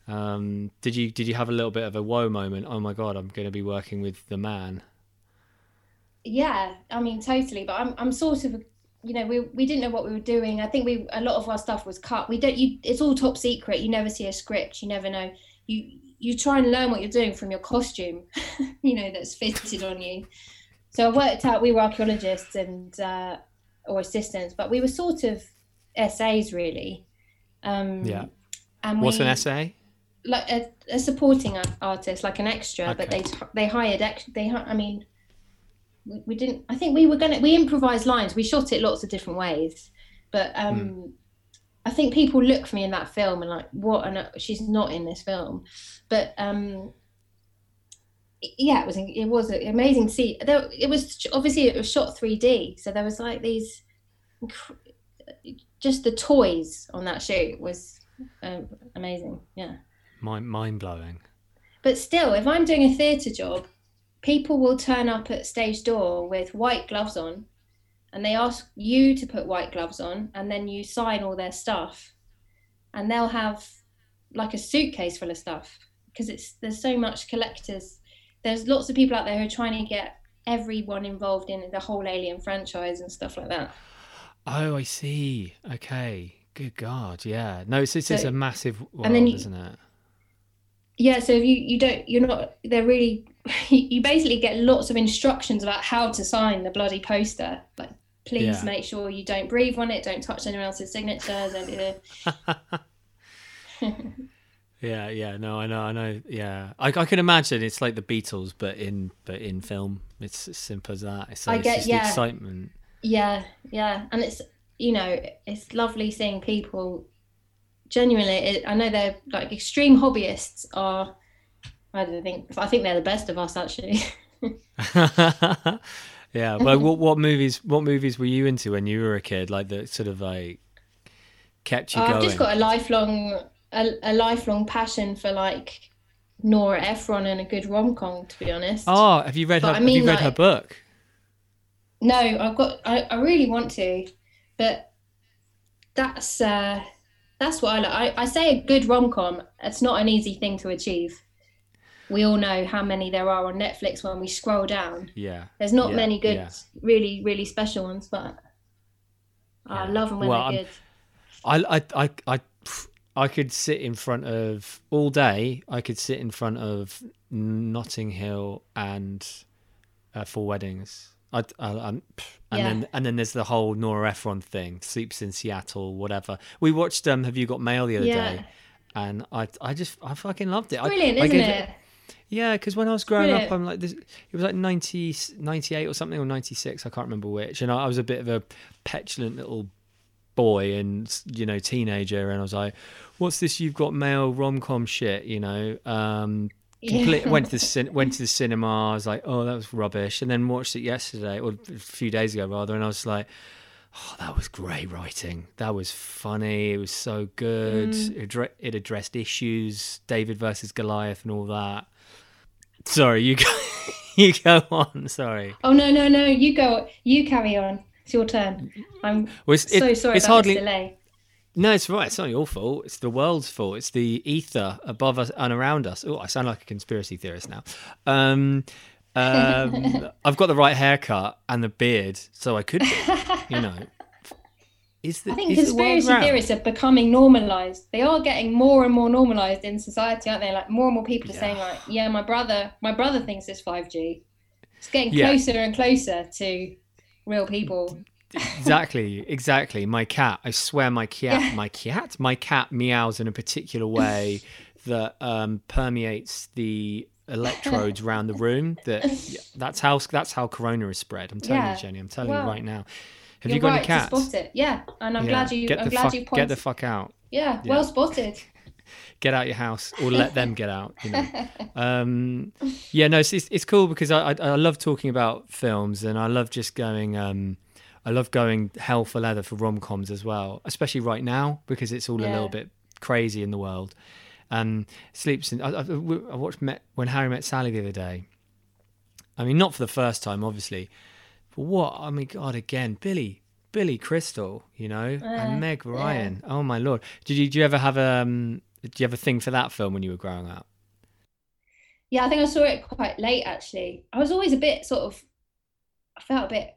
Um, did you did you have a little bit of a whoa moment? Oh my god, I'm going to be working with the man. Yeah, I mean totally. But I'm I'm sort of you know we we didn't know what we were doing. I think we a lot of our stuff was cut. We don't you it's all top secret. You never see a script. You never know. You you try and learn what you're doing from your costume, you know that's fitted on you. So I worked out we were archaeologists and uh, or assistants, but we were sort of essays really. Um, Yeah. And What's an essay? like a, a supporting artist, like an extra, but they they hired ex- they I mean we, we didn't I think we were gonna we improvised lines we shot it lots of different ways but um Hmm. I think people look for me in that film and like what and she's not in this film but um yeah it was it was amazing to see there, it was obviously it was shot 3D so there was like these just the toys on that shoot was um, amazing yeah. Mind mind blowing. but still, if I'm doing a theatre job, people will turn up at stage door with white gloves on and they ask you to put white gloves on and then you sign all their stuff. And they'll have like a suitcase full of stuff because it's there's so much collectors. There's lots of people out there who are trying to get everyone involved in the whole alien franchise and stuff like that Oh, I see. Okay. Good God. Yeah. No, it's it's, it's a massive world, you- isn't it? yeah so if you you don't you're not they're really you basically get lots of instructions about how to sign the bloody poster like please Yeah. make sure you don't breathe on it don't touch anyone else's signatures Yeah, yeah. No, I know, I know. Yeah, I, I can imagine it's like the Beatles, but in but in film. It's as simple as that. It's, I it's get- just yeah. the excitement. Yeah yeah and it's you know it's lovely seeing people genuinely it, i know they're like extreme hobbyists are i don't think i think they're the best of us actually yeah. Well, what what movies? What movies were you into when you were a kid? Like that sort of like kept you I've just got a lifelong a, a lifelong passion for like Nora Ephron and a good rom com. To be honest, Oh, have you read her? But I have you read her book? No, I've got. I, I really want to, but that's uh, that's what I like. I, I say a good rom com. It's not an easy thing to achieve. We all know how many there are on Netflix when we scroll down. Yeah. There's not Yeah, many good, yeah. really, really special ones, but I Yeah. love them when Well, they're I'm- good. I, I, I, I, I could sit in front of all day. I could sit in front of Notting Hill and uh, Four Weddings. I, I, I'm, and Yeah. then and then there's the whole Nora Ephron thing. Sleepless in Seattle, whatever. We watched um, Have You Got Mail the other Yeah. day, and I, I just, I fucking loved it. Brilliant, I isn't gave it? yeah, because when I was growing up, I'm like this. It was like 90, 98 or something, or ninety six. I can't remember which. And I, I was a bit of a petulant little boy and you know teenager, and I was like, "What's this? You've got male rom com shit?" You know. Um, complete, went to the cin- went to the cinema. I was like, "Oh, that was rubbish," and then watched it yesterday or a few days ago rather, and I was like. Oh, that was great writing. That was funny. It was so good. Mm. It, addre- it addressed issues, David versus Goliath, and all that. Sorry, you go, you go on. Sorry. Oh no, no, no! You go. You carry on. It's your turn. I'm Well, it's, so it- sorry it's about hardly. this delay. No, it's right. It's not your fault. It's the world's fault. It's the ether above us and around us. Oh, I sound like a conspiracy theorist now. Um, um, I've got the right haircut and the beard, so I could, be, you know. is the I think the conspiracy round? theories are becoming normalized. They are getting more and more normalized in society, aren't they? Like more and more people are saying, like, yeah, my brother, my brother thinks it's five G. It's getting Yeah. closer and closer to real people. Exactly exactly my cat i swear my cat my cat my cat meows in a particular way that um permeates the electrodes around the room that that's how that's how corona is spread i'm telling Yeah. you jenny i'm telling Wow. you right now have You're you got right any cats to spot it. Yeah, and I'm Yeah. glad you. get I'm glad fuck you get the fuck out yeah, Yeah. well spotted. get out your house or let them get out you know um yeah no it's, it's, it's cool because I, I i love talking about films and i love just going um i love going hell for leather for rom-coms as well especially right now because it's all a little bit crazy in the world. Um sleeps in i, I, I watched met, when harry met sally the other day. I mean not for the first time obviously but what i mean god again billy billy crystal you know Uh, and meg ryan. Oh my lord. Did you, did you ever have um did you have a thing for that film when you were growing up? Yeah, I think I saw it quite late actually. I was always a bit sort of I felt a bit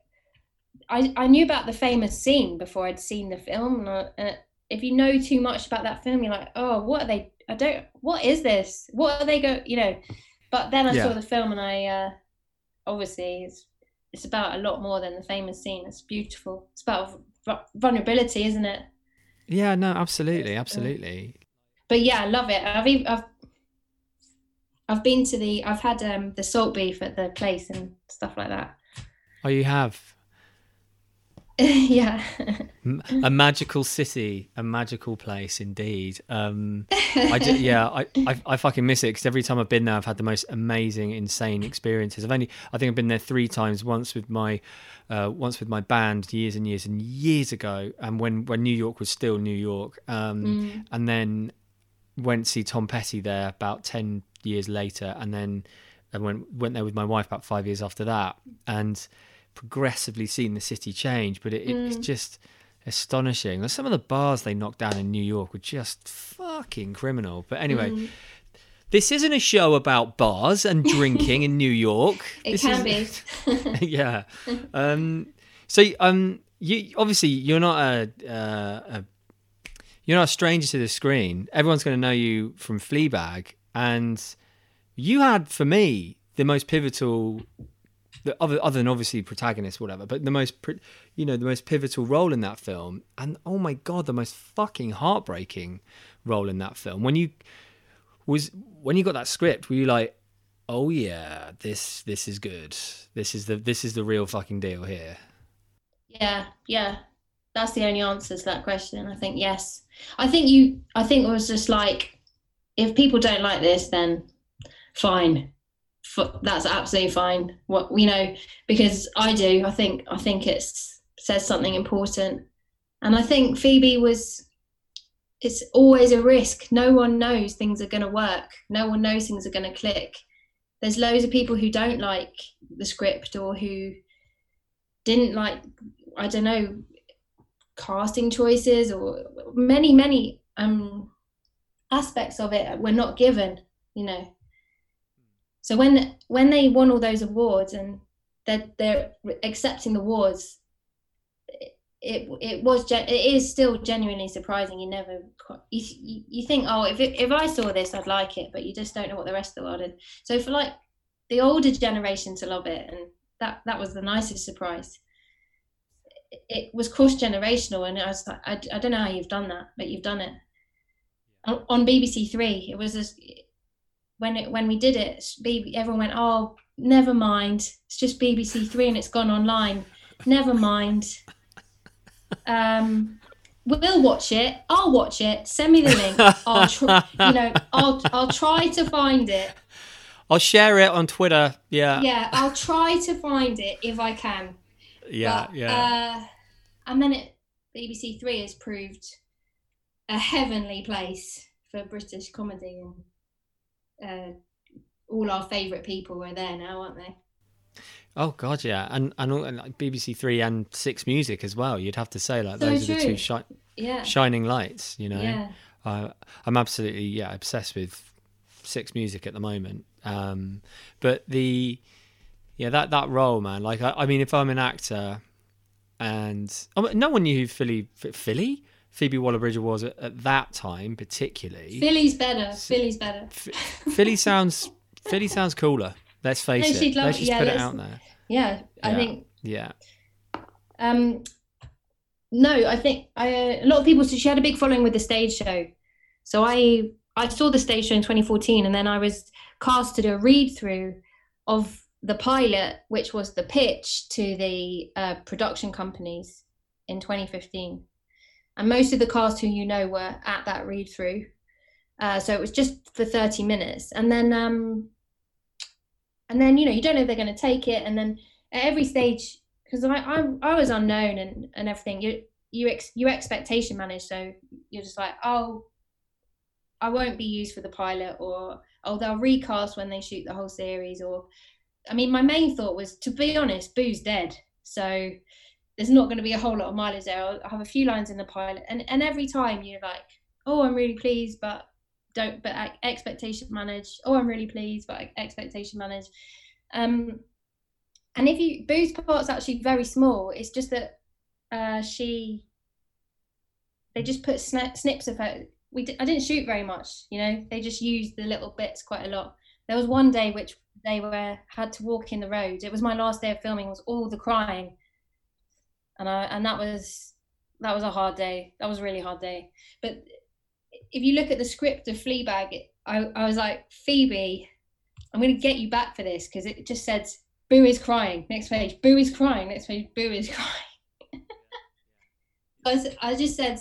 I I knew about the famous scene before I'd seen the film and, I, and if you know too much about that film you're like, "Oh, what are they I don't what is this? What are they go, you know?" But then I Yeah. saw the film and I uh obviously it's it's about a lot more than the famous scene. It's beautiful. It's about vu- vulnerability, isn't it? Yeah, no, absolutely, absolutely. but yeah, I love it. I've ev- I've I've been to the I've had um the salt beef at the place and stuff like that. Oh, you have yeah. a magical city, a magical place indeed. Um, I do, yeah, I, I I fucking miss it because every time I've been there, I've had the most amazing, insane experiences. I've only, I think I've been there three times. Once with my, uh, once with my band years and years and years ago, and when when New York was still New York, um, Mm. and then went to see Tom Petty there about ten years later, and then I went went there with my wife about five years after that, and progressively seen the city change. But it, it's just astonishing. Some of the bars they knocked down in New York were just fucking criminal. But anyway. Mm. This isn't a show about bars and drinking in New York. It This can is- be. yeah. Um, so um, you obviously you're not a, uh, a you're not a stranger to the screen. Everyone's going to know you from Fleabag, and you had for me the most pivotal, the other other than obviously protagonist, whatever, but the most you know the most pivotal role in that film, and oh my god, the most fucking heartbreaking role in that film. When you was when you got that script, were you like, oh yeah, this this is good. This is the this is the real fucking deal here. yeah, yeah. That's the only answer to that question. I think yes. I think you I think it was just like if people don't like this then fine. F- that's absolutely fine. What you know because I do. I think I think it says something important. And I think Phoebe was it's always a risk. No one knows things are going to work. No one knows things are going to click. There's loads of people who don't like the script or who didn't like, I don't know, casting choices or many, many um, aspects of it were not given, you know. So when when they won all those awards and they're, they're accepting the awards, it it was it is still genuinely surprising. You never you, you think oh if it, if I saw this I'd like it, but you just don't know what the rest of the world is. So for like the older generation to love it, and that that was the nicest surprise. It, was cross generational, and I was like I, I don't know how you've done that, but you've done it. On, on BBC Three, it was just when it when we did it, everyone went oh never mind, it's just BBC Three and it's gone online. Never mind. Um we'll watch it. I'll watch it. Send me the link. I'll try you know i'll i'll try to find it. I'll share it on Twitter. Yeah, yeah i'll try to find it if i can. Yeah, But, yeah. uh, and then it bbc three has proved a heavenly place for british comedy and uh all our favorite people are there now aren't they oh god, yeah, and and, all, and like BBC Three and Six Music as well. You'd have to say like So those are the two shi- yeah shining lights. You know, yeah uh, I'm absolutely yeah obsessed with Six Music at the moment. Um, but the yeah that that role, man. Like I, I mean, if I'm an actor and oh, no one knew who Philly Philly Phoebe Waller-Bridge was at, at that time, particularly. Philly's better. Philly's better. F- Philly sounds Philly sounds cooler. Let's face No, it. Let's just yeah, put it out there. Yeah, I Yeah. think. Yeah. Um, no, I think I, a lot of people. So she had a big following with the stage show. So I I saw the stage show in 2014, and then I was cast to do a read through of the pilot, which was the pitch to the uh, production companies in 2015. And most of the cast who you know were at that read through. Uh, so it was just for 30 minutes, and then um, and then you know you don't know if they're going to take it, and then at every stage because I, I I was unknown and and everything. You you ex, you expectation manage, so you're just like, oh, I won't be used for the pilot, or oh, they'll recast when they shoot the whole series, or I mean, my main thought was to be honest, Boo's dead, so there's not going to be a whole lot of mileage there. I'll, have a few lines in the pilot, and and every time you're like, oh, I'm really pleased, but don't but expectation manage. Oh, I'm really pleased, but expectation manage. Um, and if you Boo's part's actually very small. It's just that uh, she they just put snips of her. We di- I didn't shoot very much, you know. They just used the little bits quite a lot. There was one day which they were had to walk in the road. It was my last day of filming. Was all the crying, and I and that was that was a hard day. That was a really hard day. But if you look at the script of Fleabag, it, I I was like Phoebe, I'm going to get you back for this because it just said Boo is crying. Next page, Boo is crying. Next page, Boo is crying. I just said,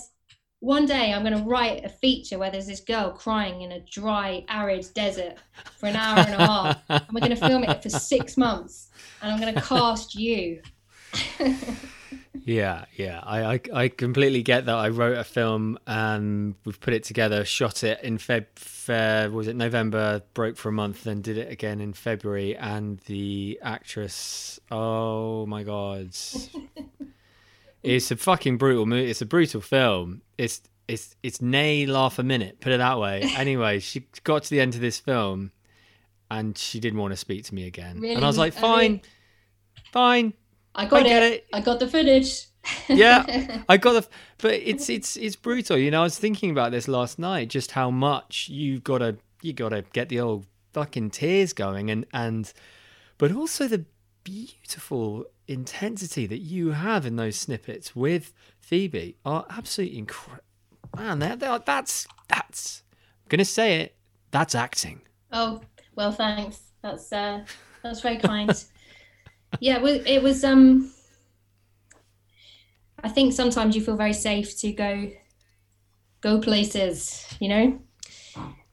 one day I'm going to write a feature where there's this girl crying in a dry, arid desert for an hour and a half. And we're going to film it for six months. And I'm going to cast you. Yeah, yeah. I, I I completely get that. I wrote a film and we've put it together, shot it in Feb, Feb was it November, broke for a month, then did it again in February. And the actress, oh my god, it's a fucking brutal movie. It's a brutal film. It's it's it's nay laugh a minute. Put it that way. Anyway, she got to the end of this film, and she didn't want to speak to me again. Really? And I was like, I fine, mean- fine. I got I it. it. I got the footage. Yeah. I got the, but it's it's it's brutal. You know, I was thinking about this last night, just how much you've got to you got to get the old fucking tears going, and and, but also the beautiful intensity that you have in those snippets with Phoebe are absolutely incredible. Man, that, that that's that's I'm gonna say it. That's acting. Oh well, thanks. That's uh, that's very kind. yeah, it was, it was. Um, I think sometimes you feel very safe to go, go places. You know,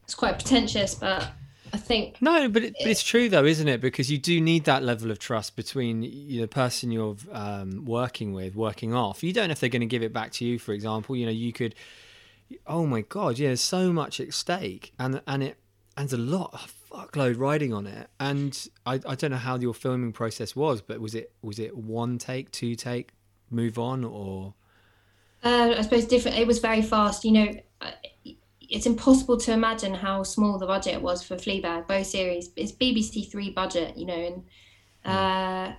it's quite pretentious, but I think No, but, it, but it's true though, isn't it? Because you do need that level of trust between the person you're um, working with, working off. You don't know if they're going to give it back to you. For example, you know, you could. Oh my god, yeah, there's so much at stake, and and it and a lot, a fuckload riding on it. And I, I don't know how your filming process was, but was it was it one take, two take, move on, or uh, I suppose different. It was very fast. You know, it's impossible to imagine how small the budget was for Fleabag, both series. It's BBC Three budget, you know, and uh,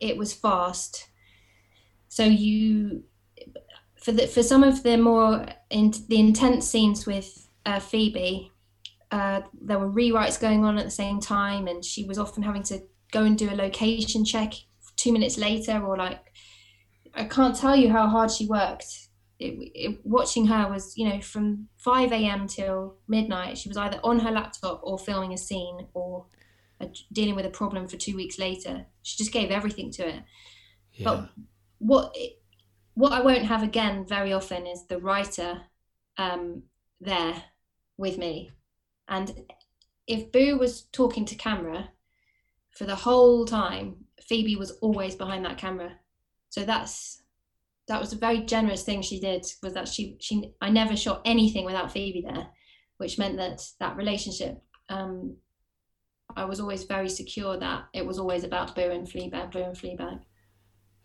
it was fast. So you, for the for some of the more in the intense scenes with uh, Phoebe, uh, there were rewrites going on at the same time, and she was often having to go and do a location check two minutes later, or like I can't tell you how hard she worked. It, it, watching her was, you know, from 5 a.m. till midnight, she was either on her laptop or filming a scene or uh dealing with a problem for two weeks later. She just gave everything to it. yeah, But what it, what I won't have again very often is the writer um, there with me. And if Boo was talking to camera for the whole time, Phoebe was always behind that camera. So that's that was a very generous thing she did was that she she I never shot anything without Phoebe there, which meant that that relationship um, I was always very secure that it was always about Boo and Fleabag, Boo and Fleabag.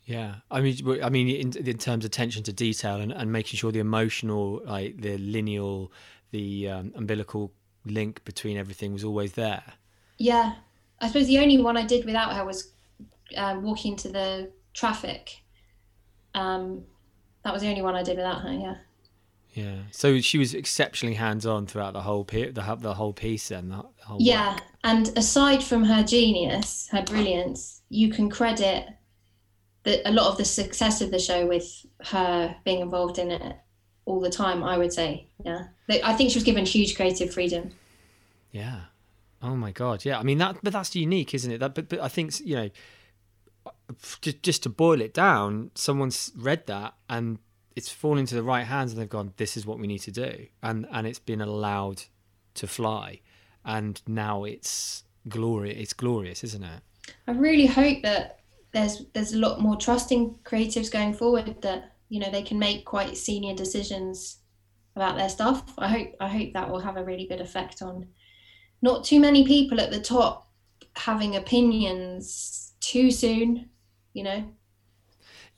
Yeah, I mean, I mean, in, in terms of attention to detail and, and making sure the emotional, like the lineal, the um, umbilical link between everything was always there. Yeah, I suppose the only one I did without her was um, walking into the traffic Um, that was the only one I did without her. Yeah. Yeah. So she was exceptionally hands-on throughout the whole pe- the, the whole piece. Then the whole Yeah, work. and aside from her genius, her brilliance, you can credit the, a lot of the success of the show with her being involved in it all the time. I would say, yeah. I think she was given huge creative freedom. Yeah. Oh my god. Yeah. I mean that, but that's unique, isn't it? That, but, but I think you know, just just to boil it down, someone's read that and it's fallen into the right hands, and they've gone, "This is what we need to do," and and it's been allowed to fly, and now it's glorious. It's glorious, isn't it? I really hope that there's there's a lot more trusting creatives going forward that you know they can make quite senior decisions about their stuff. I hope I hope that will have a really good effect on not too many people at the top having opinions too soon, you know.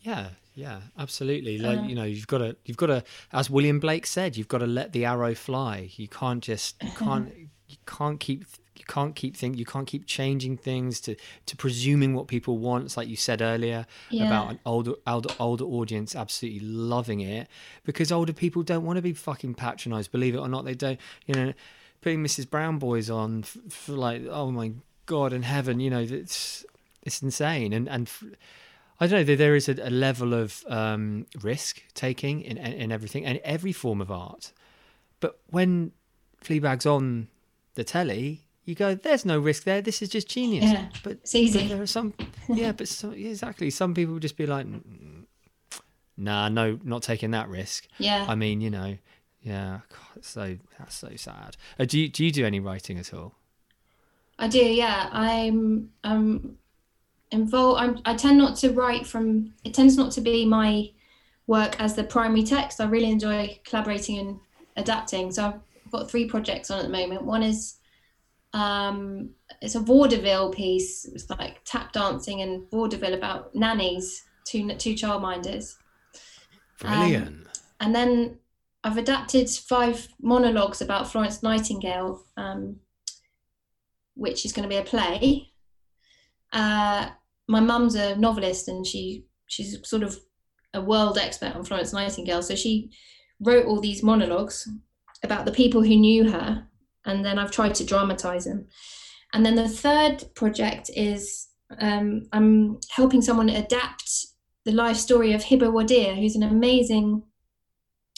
Yeah, yeah, absolutely. Like Um, you know, you've got to, you've got to, as William Blake said, you've got to let the arrow fly. You can't just, you can't, you can't keep, can't keep think, you can't keep changing things to to presuming what people want. It's like you said earlier Yeah. about an older, older, older audience absolutely loving it because older people don't want to be fucking patronised. Believe it or not, they don't. You know, putting Mrs. Brown boys on f- for like, oh my god in heaven, you know, it's it's insane and and. I don't know. there- There is a, a level of um, risk taking in, in in everything and every form of art. But when Fleabag's on the telly, you go, "There's no risk there. This is just genius." Yeah, but it's easy. but there are some, yeah, but so, yeah, exactly. Some people would just be like, "Mm, "Nah, no, not taking that risk." Yeah. I mean, you know, yeah. God, so that's so sad. Uh, do you do you do any writing at all? I do, yeah. I'm um involved. I'm, I tend not to write from. It tends not to be my work as the primary text. I really enjoy collaborating and adapting. So I've got three projects on at the moment. One is um, it's a vaudeville piece. It's like tap dancing and vaudeville about nannies, two two childminders. Brilliant. And then I've adapted five monologues about Florence Nightingale, um, which is going to be a play. Uh, my mum's a novelist and she she's sort of a world expert on Florence Nightingale. So she wrote all these monologues about the people who knew her, and then I've tried to dramatize them. And then the third project is um, I'm helping someone adapt the life story of Hibo Wardere, who's an amazing,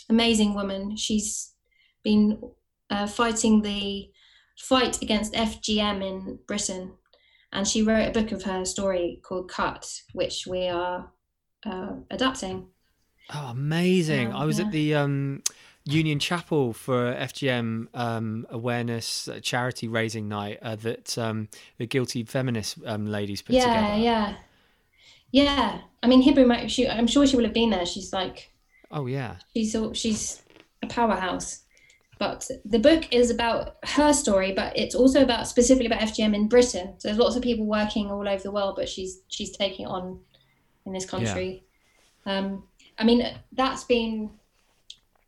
amazing woman. She's been uh, fighting the fight against FGM in Britain, and she wrote a book of her story called Cut, which we are uh, adapting. Oh, amazing! Yeah, I was yeah. at the um, Union Chapel for FGM um, awareness uh, charity raising night uh, that um, the Guilty Feminist um, ladies put yeah, together. yeah, yeah. yeah. I mean, Hibo, might- she, I'm sure she will have been there. She's like Oh yeah. she's a, she's a powerhouse. But the book is about her story, but it's also about specifically about FGM in Britain. So there's lots of people working all over the world, but she's she's taking it on in this country. Um, I mean, that's been.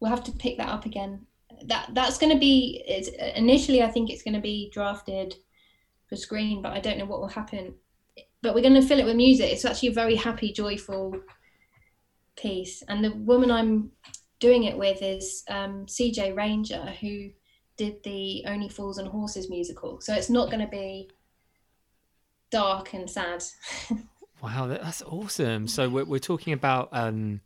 We'll have to pick that up again. That that's going to be. It's initially, I think it's going to be drafted for screen, but I don't know what will happen. But we're going to fill it with music. It's actually a very happy, joyful piece, and the woman I'm doing it with is um, CJ Ranger, who did the Only Fools and Horses musical. So it's not going to be dark and sad. Wow, that's awesome. So we're we're talking about um,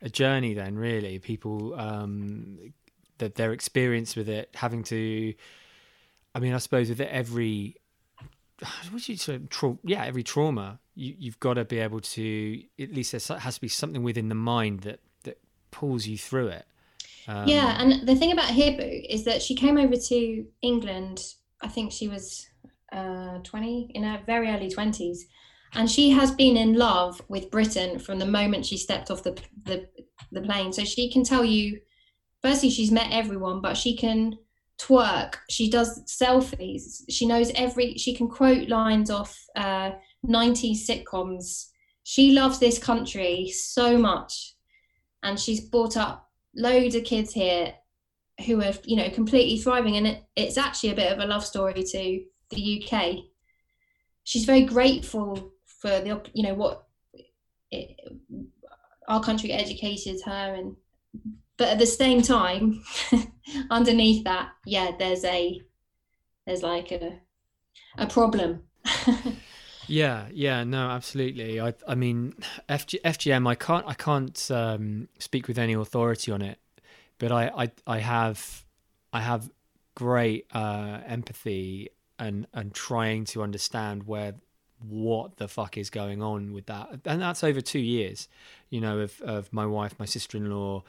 a journey then, really. People um, that their experience with it, having to. I mean, I suppose with every. What you say? Tra- yeah, every trauma, you, you've got to be able to. At least there has to be something within the mind that that pulls you through it. Um, yeah, and the thing about Hibo is that she came over to England. I think she was uh, 20 in her very early 20s, and she has been in love with Britain from the moment she stepped off the the, the plane. So she can tell you, firstly, she's met everyone, but she can twerk. She does selfies. She knows every. She can quote lines off uh, 90s sitcoms. She loves this country so much, and she's brought up loads of kids here who are you know completely thriving and it, it's actually a bit of a love story to the UK she's very grateful for the you know what it, our country educated her and but at the same time underneath that yeah there's a there's like a a problem Yeah, yeah, no, absolutely. I, I mean, FG, FGM. I can't, I can't um, speak with any authority on it, but I, I, I have, I have great uh, empathy and and trying to understand where what the fuck is going on with that, and that's over two years, you know, of of my wife, my sister in law,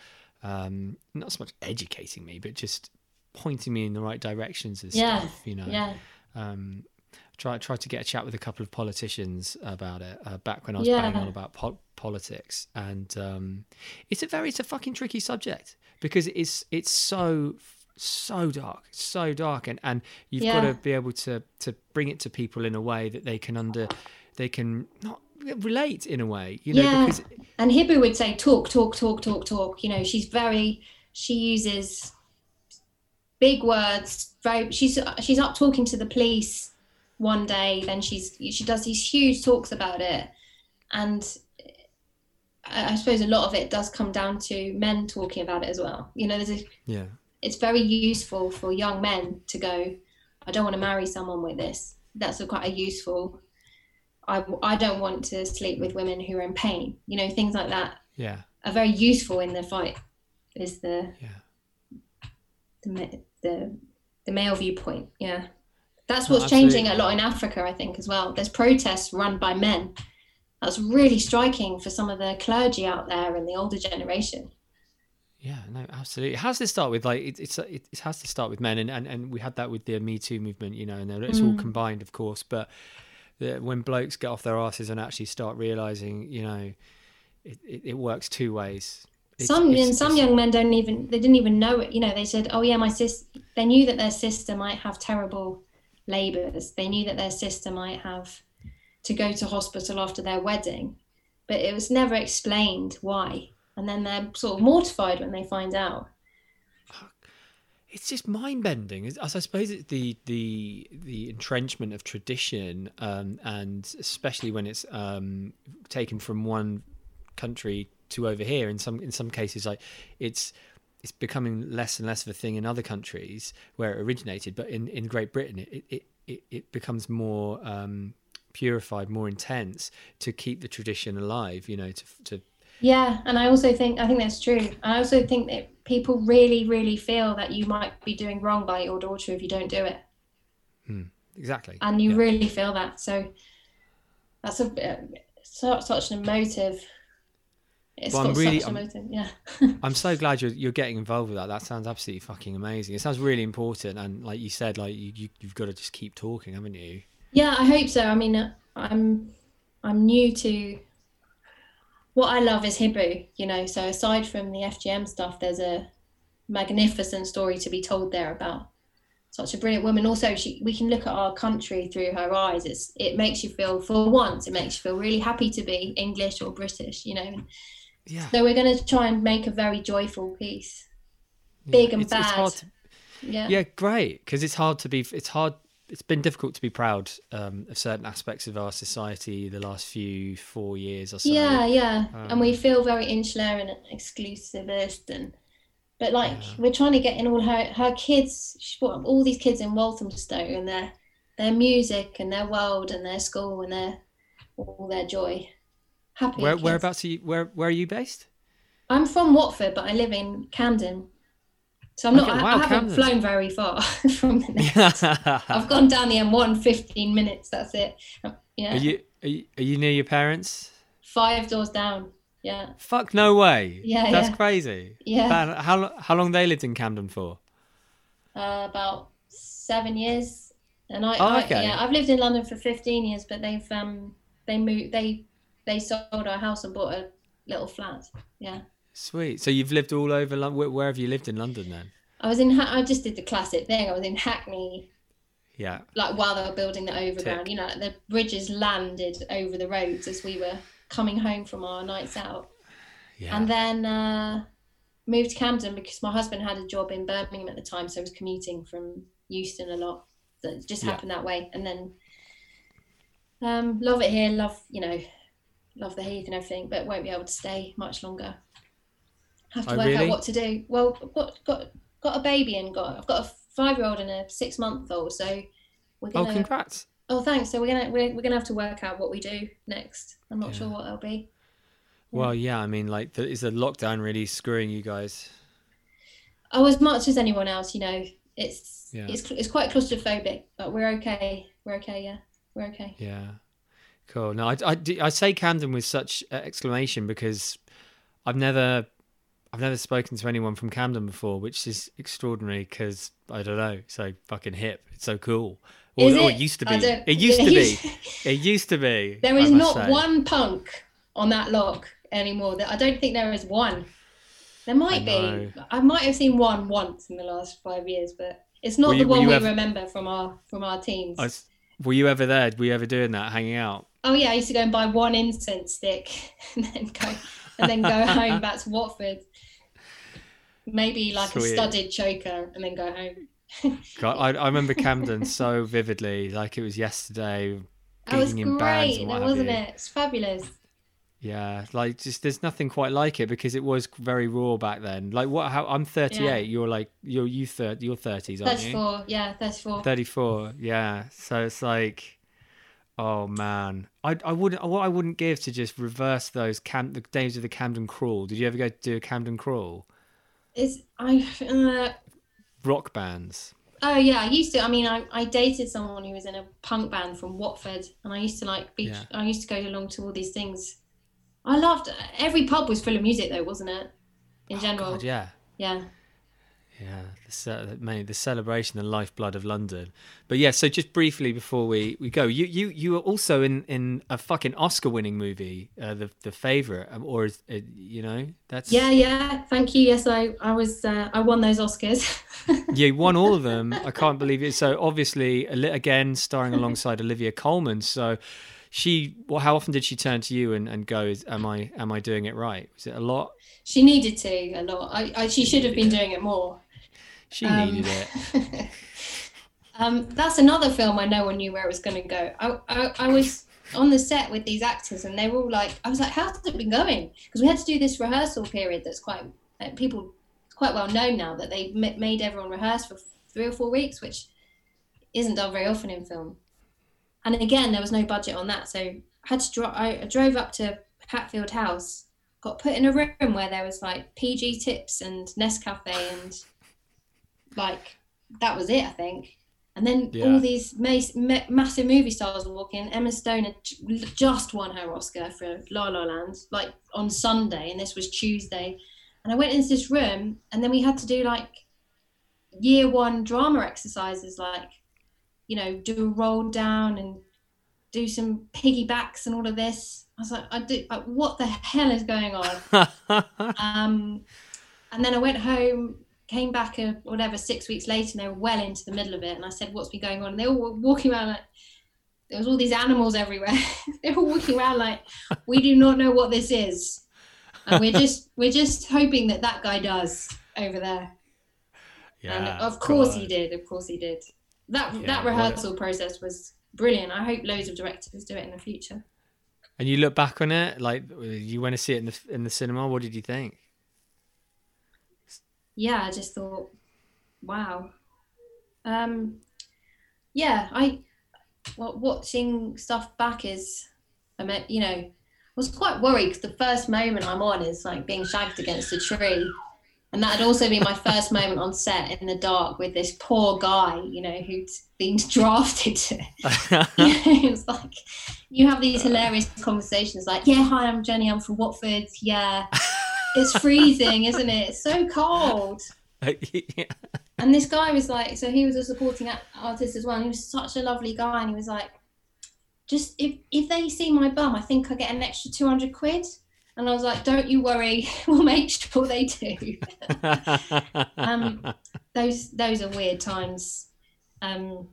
um, not so much educating me, but just pointing me in the right directions and yeah. stuff, you know. Yeah. Um, try tried to get a chat with a couple of politicians about it uh, back when I was Yeah. banging on about po- politics, and um, it's a very it's a fucking tricky subject because it's it's so so dark, so dark, and and you've got to be able to to bring it to people in a way that they can under they can not relate in a way, you know, Yeah. because and Hibo would say talk talk talk talk talk. You know she's very she uses big words very she's she's up talking to the police one day then she's she does these huge talks about it. And I I suppose a lot of it does come down to men talking about it as well. You know there's a yeah, it's very useful for young men to go i don't want to marry someone with this. That's a quite a useful I, I don't want to sleep with women who are in pain you know things like that yeah, are very useful in the fight is the yeah. the the, the male viewpoint yeah. That's what's changing a lot in africa i think as well. There's protests run by men. That's really striking for some of the clergy out there and the older generation Yeah, no, absolutely. It has to start with like it, it's it, it has to start with men, and, and and we had that with the Me Too movement, you know, and it's all Mm. combined, of course. But the, when blokes get off their asses and actually start realizing, you know, it, it, it works two ways. It's- some it's- and some it's- young men don't even they didn't even know it you know they said oh yeah my sis they knew that their sister might have terrible labors they knew that their sister might have to go to hospital after their wedding but it was never explained why and then they're sort of mortified when they find out it's just mind bending. As I suppose it's the the the entrenchment of tradition, um, and especially when it's um, taken from one country to over here. In some in some cases, like it's it's becoming less and less of a thing in other countries where it originated. But in, in Great Britain, it it, it, it becomes more um, purified, more intense to keep the tradition alive. You know, to to yeah and i also think i think that's true i also think that people really really feel that you might be doing wrong by your daughter if you don't do it exactly. and you Yeah. really feel that. So that's a such such an emotive. It's Well, I'm got really- such an I'm- emotive, yeah. I'm so glad you're you're getting involved with that. That sounds absolutely fucking amazing. It sounds really important, and like you said, like you, you you've got to just keep talking, haven't you? yeah, I hope so. I mean, uh, I'm I'm new to. What I love is Hibo, you know. So aside from the FGM stuff, there's a magnificent story to be told there about such a brilliant woman. Also, she we can look at our country through her eyes. It's it makes you feel for once, it makes you feel really happy to be English or British, you know. Yeah. So we're going to try and make a very joyful piece. yeah. Big and It's- it's bad. to- Yeah. yeah, great. Because it's hard to be. It's hard. It's been difficult to be proud um, of certain aspects of our society the last few four years or so. Yeah, yeah. and we Um, feel very insular and exclusivist and but like Yeah. we're trying to get in all her her kids she brought up all these kids in Walthamstow and their their music and their world and their school and their all their joy. Happy. Where whereabouts are you? Where where are you based? I'm from Watford, but I live in Camden. So I'm not. Okay, I, wow, I haven't flown very far from the next. I've gone down the M1 15 minutes. That's it. Yeah. Are you, are you are you near your parents? Five doors down. Yeah. Fuck no way. Yeah, That's yeah. crazy. Yeah. Man, how how long they lived in Camden for? Uh, about seven years. And I, Oh, I okay. yeah, I've lived in London for 15 years, but they've um they moved they they sold our house and bought a little flat. Yeah. Sweet. So you've lived all over London. Where, where have you lived in London then? I was in I just did the classic thing. I was in Hackney Yeah. like while they were building the overground, Tick. you know, the bridges landed over the roads as we were coming home from our nights out. Yeah. And then uh, moved to Camden because my husband had a job in Birmingham at the time, so I was commuting from Euston a lot. So it just Yeah. happened that way. And then um, love it here, love, you know, love the heath and everything, but won't be able to stay much longer. Have to Oh, work really? out what to do. Well, I've got got got a baby and got I've got a five year old and a six month old, so we're Oh, gonna. congrats. Oh, thanks. So we're gonna we're, we're gonna have to work out what we do next. I'm not Yeah. sure what it'll be. Well, yeah, I mean, like, the, is the lockdown really screwing you guys? Oh, as much as anyone else, you know, it's Yeah. it's it's quite claustrophobic, but we're okay. We're okay. Yeah, we're okay. Yeah. Cool. No, I, I, I say Camden with such uh, exclamation because I've never, I've never spoken to anyone from Camden before, which is extraordinary because I don't know, it's so fucking hip. It's so cool. Or, Is or it? it used to be. It used to be. It used to be. There I is not say. one punk on that lock anymore. That I don't think there is one. There might know. be. I might have seen one once in the last five years, but it's not Were the one we ever- remember from our from our teens. I s- were you ever there? Were you ever doing that, hanging out? Oh yeah, I used to go and buy one incense stick and then go and then go home back to Watford. Maybe like a Sweet. studded choker and then go home. God, I, I remember Camden so vividly, like it was yesterday. That was great, and though, what have wasn't it? It's fabulous. Yeah, like just there's nothing quite like it because it was very raw back then. Like what? How I'm 38. Yeah. You're like you're you thir- you're 30s, aren't you? 34, yeah, 34. 34. Yeah. So it's like, oh man, I I wouldn't what I wouldn't give to just reverse those Cam the days of the Camden crawl. Did you ever go do a Camden crawl? It's I uh, Rock bands. Oh yeah, I used to. I mean, I, I dated someone who was in a punk band from Watford, and I used to like be. Yeah. I used to go along to all these things. I loved every pub was full of music though, wasn't it? In general, Oh, God, yeah. yeah. Yeah, the, mate, the celebration, the lifeblood of London. But yeah, so just briefly before we, we go, you you you were also in, in a fucking Oscar-winning movie, uh, the the favorite, um, or is it, you know that's Yeah, yeah. Thank you. Yes, I I was uh, I won those Oscars. you won all of them. I can't believe it. So obviously, again, starring alongside Olivia Colman. So she, well, how often did she turn to you and, and go, is, "Am I am I doing it right?" Was it a lot? she needed to a lot. I, I she should have been doing it more. She Um, needed it. um, that's another film I no one knew where it was going to go. I, I, I was on the set with these actors, and they were all like, I was like, how's it been going? Because we had to do this rehearsal period that's quite, uh, people, it's quite well known now that they ma- made everyone rehearse for three or four weeks, which isn't done very often in film. And again, there was no budget on that. So I had to dro- I, I drove up to Hatfield House, got put in a room where there was like PG tips and Nescafe and like that was it, I think. And then Yeah. all these ma- ma- massive movie stars were walking. Emma Stone had j- just won her Oscar for La La Land, like on Sunday, and this was Tuesday. And I went into this room, and then we had to do like year one drama exercises, like you know, do a roll down and do some piggybacks and all of this. I was like, I do. Like, what the hell is going on? Um, and then I went home, came back, uh, whatever, six weeks later, and they were well into the middle of it. And I said, What's been going on? And they all were walking around like, there was all these animals everywhere. they were walking around like, We do not know what this is. And we're just, we're just hoping that that guy does over there. and yeah, of course he did. Of course he did. That, Yeah, that what a- rehearsal process was brilliant. I hope loads of directors do it in the future. And you look back on it, like you went to see it in the in the cinema. What did you think? Yeah, I just thought, wow. Um, yeah, I well, watching stuff back is, I mean, you know, I was quite worried because the first moment I'm on is like being shagged against a tree, and that had also been my first moment on set in the dark with this poor guy, you know, who's been drafted to. it's like you have these hilarious conversations like, yeah, hi, I'm Jenny, I'm from Watford. Yeah, it's freezing, isn't it? It's so cold. yeah. And this guy was like, so he was a supporting artist as well. And he was such a lovely guy. And he was like, just if, if they see my bum, I think I get an extra 200 quid. And I was like, don't you worry, we'll make sure they do. um, those those are weird times. Um,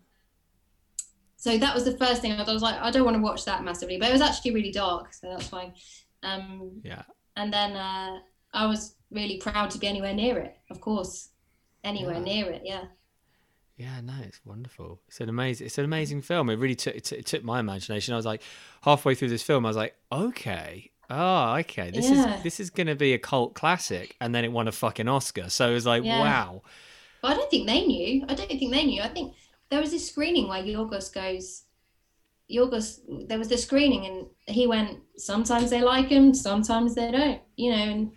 so that was the first thing I was like, I don't want to watch that massively, but it was actually really dark, so that's fine. Um, yeah. and then uh, I was really proud to be anywhere near it, of course, anywhere Yeah. near it, yeah. Yeah, no, it's wonderful. It's an amazing, it's an amazing film. It really took it, took- it took my imagination. I was like, halfway through this film, I was like, okay, oh, okay, this Yeah. is this is gonna be a cult classic, and then it won a fucking Oscar. So it was like, Yeah. wow, But I don't think they knew. I don't think they knew. I think there was this screening where Yorgos goes, Yorgos, there was the screening and he went, sometimes they like him, sometimes they don't, you know, and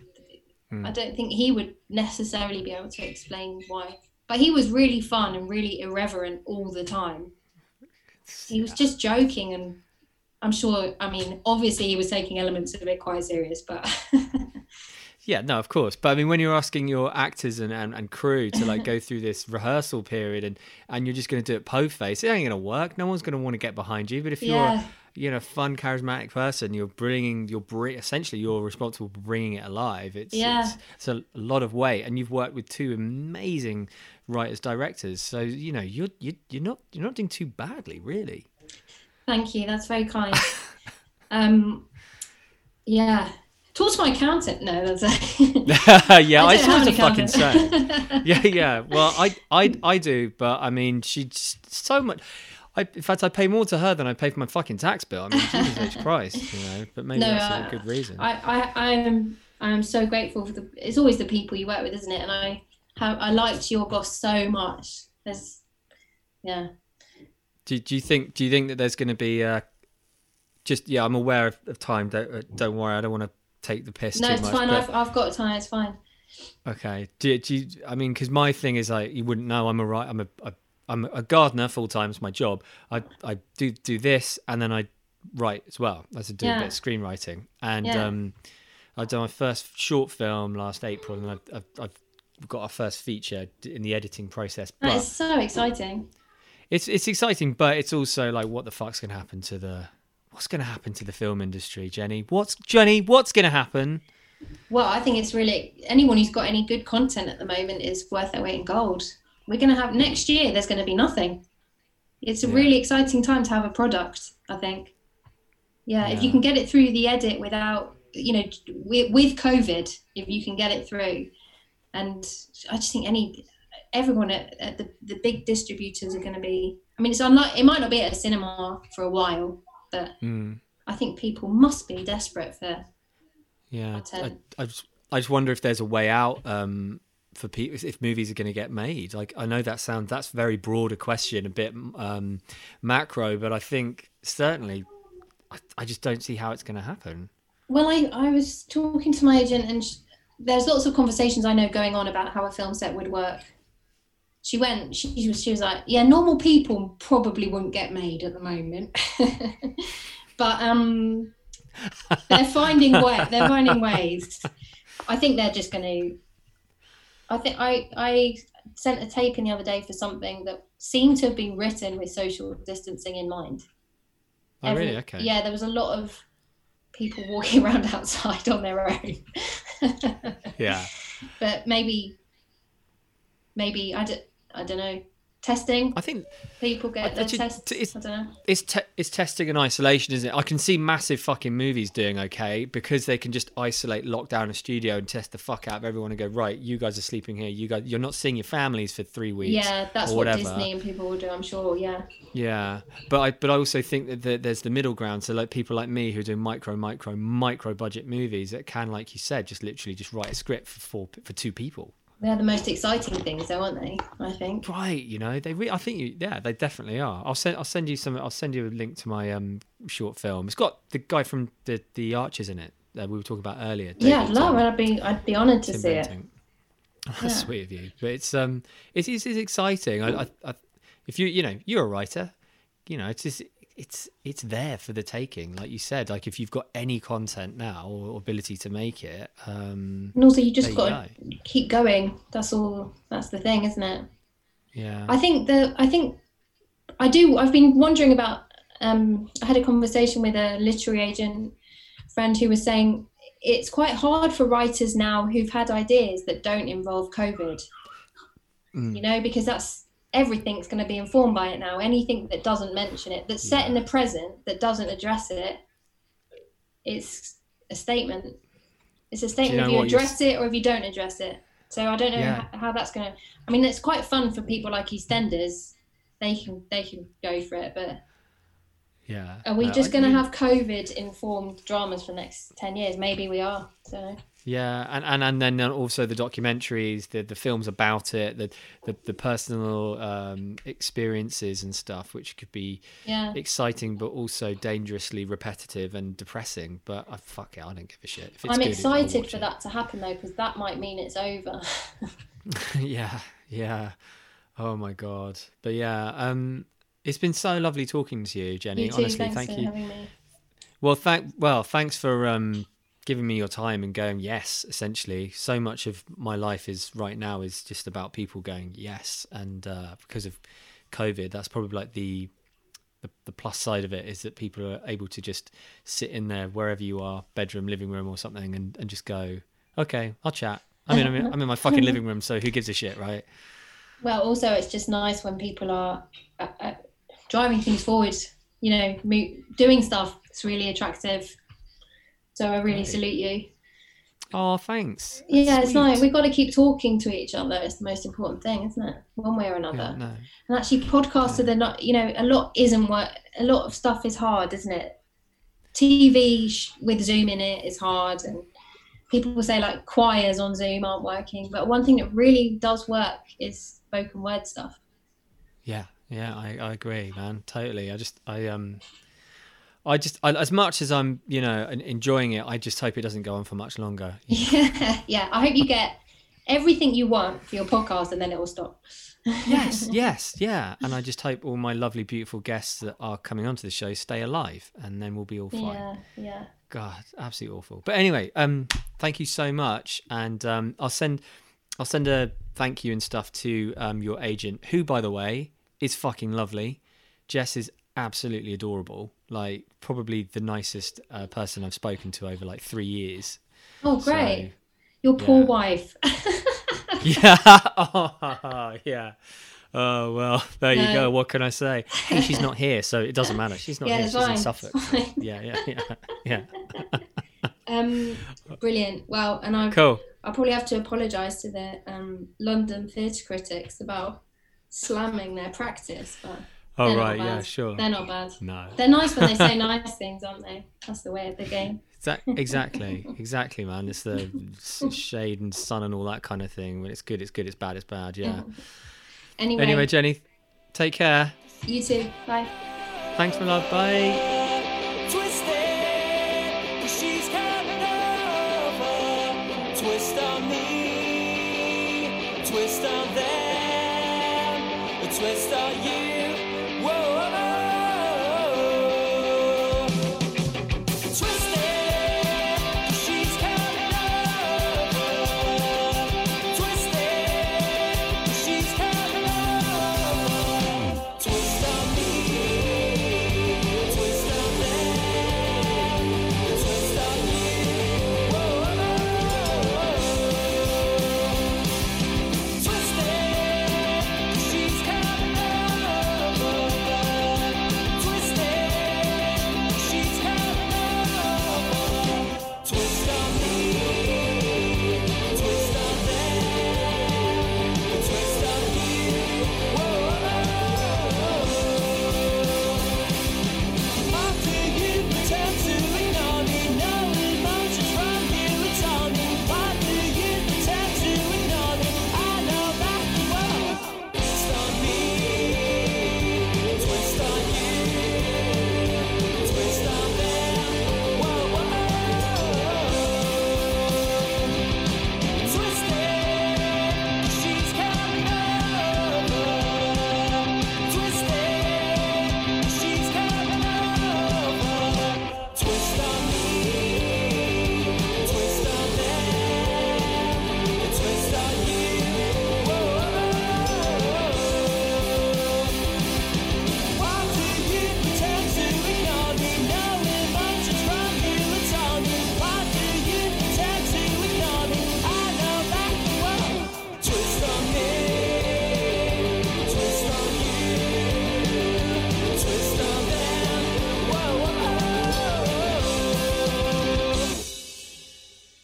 Hmm. I don't think he would necessarily be able to explain why. But he was really fun and really irreverent all the time. He was just joking and I'm sure, I mean, obviously he was taking elements of it quite serious, but Yeah, no, of course. But I mean, when you're asking your actors and, and, and crew to like go through this rehearsal period and, and you're just going to do it po face, it ain't going to work. No one's going to want to get behind you. But if you're. You know, fun, charismatic person, you're bringing, you're bring, essentially you're responsible for bringing it alive. It's, Yeah. it's, it's a lot of weight, and you've worked with two amazing writers, directors. So you know, you're you, you're not you're not doing too badly, really. Thank you. That's very kind. um, yeah. Talk to my accountant. No, that's a... yeah, I, just have to fucking say. yeah, yeah. Well, I, I, I do, but I mean, she's so much. I, in fact, I pay more to her than I pay for my fucking tax bill. I mean, Jesus H. Christ, you know. But maybe No, that's I- a good reason. I, I, I am, I am so grateful for the. It's always the people you work with, isn't it? And I have, I liked your boss so much. There's, yeah. do, do you think? Do you think that there's going to be? Uh, just yeah, I'm aware of, of time. Don't uh, don't worry. I don't want to take the piss No, too it's much. fine. but- I've, I've got time. It's fine. Okay. Do, do you, I mean, because my thing is like you wouldn't know. I'm a right. I'm a, a I'm a gardener full time. It's my job. I I do do this and then I write as well. I do a bit of screenwriting and Yeah. um, I've done my first short film last April and I've I've, I've got our first feature in the editing process. That But is so exciting. it's it's exciting, but it's also like what the fuck's gonna happen to the what's gonna happen to the film industry, Jenny? What's Jenny? What's gonna happen? Well, I think it's really anyone who's got any good content at the moment is worth their weight in gold. We're going to have next year. There's going to be nothing. It's a Yeah. really exciting time to have a product. I think. Yeah, if you can get it through the edit without, you know, with, with COVID, if you can get it through, and I just think any everyone at, at the the big distributors are going to be. I mean, it's unlike it might not be at a cinema for a while, but Hmm. I think people must be desperate for Yeah, I. I just I just wonder if there's a way out um, for people if movies are going to get made. Like I know that sounds that's very broad a question, a bit um, macro, but I think certainly I, I just don't see how it's going to happen. Well, I, I was talking to my agent, and sh there's lots of conversations I know going on about how a film set would work. She went, she was, she was like, yeah, normal people probably wouldn't get made at the moment, but um, they're finding way, they're finding ways. I think they're just going to. I think I I sent a tape in the other day for something that seemed to have been written with social distancing in mind. Oh, Every- really? Okay. Yeah, there was a lot of people walking around outside on their own. Yeah. but maybe, maybe I don't, I don't know. Testing I think people get their it's- I don't know. it's te- it's testing and isolation, isn't it? I can see massive fucking movies doing okay because they can just isolate, lock down a studio, and test the fuck out of everyone and go right. You guys are sleeping here. You guys, you're not seeing your families for three weeks. Yeah, that's or what. Disney and people will do. I'm sure. Yeah, Yeah, but I but I also think that the, there's the middle ground. So like people like me who do micro, micro, micro budget movies that can, like you said, just literally just write a script for four for two people. They're the most exciting things, though, aren't they? I think. Right, you know they. Re- I think you. Yeah, they definitely are. I'll send. I'll send you some. I'll send you a link to my um short film. It's got the guy from the the Archers in it that we were talking about earlier. Yeah, I'd love it. I'd be, I'd be honoured to see it. That's Yeah. sweet of you. But it's um, it is it's exciting. I, I, I, if you you know you're a writer, you know it's just it's it's there for the taking. Like you said, like if you've got any content now or ability to make it, um, And also, you just got to go. keep going. That's all. That's the thing, isn't it? Yeah, I think the I think I do. I've been wondering about. Um, I had a conversation with a literary agent friend who was saying it's quite hard for writers now who've had ideas that don't involve COVID. Mm. You know, because that's everything's going to be informed by it now. Anything that doesn't mention it, that's set in the present, that doesn't address it, it's a statement. It's a statement know if you what you're address it or if you don't address it. So I don't know Yeah. how, how that's gonna. I mean, it's quite fun for people like EastEnders. They can they can go for it, but Yeah. are we No, just going to have COVID informed dramas for the next ten years? Maybe we are. So Yeah, and, and, and then also the documentaries, the the films about it, the the, the personal um, experiences and stuff, which could be yeah, exciting but also dangerously repetitive and depressing. But I fuck it, I don't give a shit. If it's I'm good, excited for it. that to happen though, because that might mean it's over. yeah, yeah. Oh my god. But yeah, um, it's been so lovely talking to you, Jenny. you too. Honestly, thank for you. having me. Well, thank well, thanks for um, giving me your time and going yes. Essentially, so much of my life is right now is just about people going yes, and uh, because of COVID, that's probably like the, the the plus side of it is that people are able to just sit in there wherever you are, bedroom, living room, or something, and, and just go, okay, I'll chat. I mean, I'm in, I'm in my fucking living room, so who gives a shit, right? Well, also it's just nice when people are uh, uh, driving things forward. You know, mo- doing stuff. It's really attractive. So I really Right. salute you. Oh, thanks. Yeah, it's Sweet. nice. We've got to keep talking to each other. It's the most important thing, isn't it? One way or another. Yeah, no. And actually, podcasts are they're not. You know, a lot isn't work. A lot of stuff is hard, isn't it? TV sh- with Zoom in it is hard, and people will say like choirs on Zoom aren't working. But one thing that really does work is spoken word stuff. Yeah, yeah, I, I agree, man. Totally. I just, I um, I just, I, as much as I'm, you know, enjoying it, I just hope it doesn't go on for much longer. Yeah, yeah. I hope you get everything you want for your podcast, and then it will stop. yes, yes, yeah. And I just hope all my lovely, beautiful guests that are coming onto the show stay alive, and then we'll be all fine. Yeah, yeah. God, absolutely awful. But anyway, um, thank you so much, and um, I'll send, I'll send a thank you and stuff to um your agent, who, by the way, is fucking lovely. Jess is absolutely adorable. Like probably the nicest uh, person I've spoken to over like three years. Oh, So- great. Your poor yeah. wife. Yeah. oh, yeah. Oh well, there you go. What can I say? Hey, she's not here, so it doesn't matter. She's not Yeah, here. She's in Suffolk. so- yeah, yeah, yeah, yeah. um, brilliant. Well, and I Cool. I'll probably have to apologise to the um, London theatre critics about slamming their practice, but Oh they're right, yeah, sure. they're not bad. No. They're nice when they say nice things, aren't they? That's the way of the game. Exactly, exactly, man. It's the shade and sun and all that kind of thing. When it's good, it's good. It's bad, it's bad. Yeah. Anyway, Anyway, Jenny, take care. you too. Bye. Thanks, my love. Bye. Twisted, 'cause she's coming over. Twist on me, twist on them, a twist on you.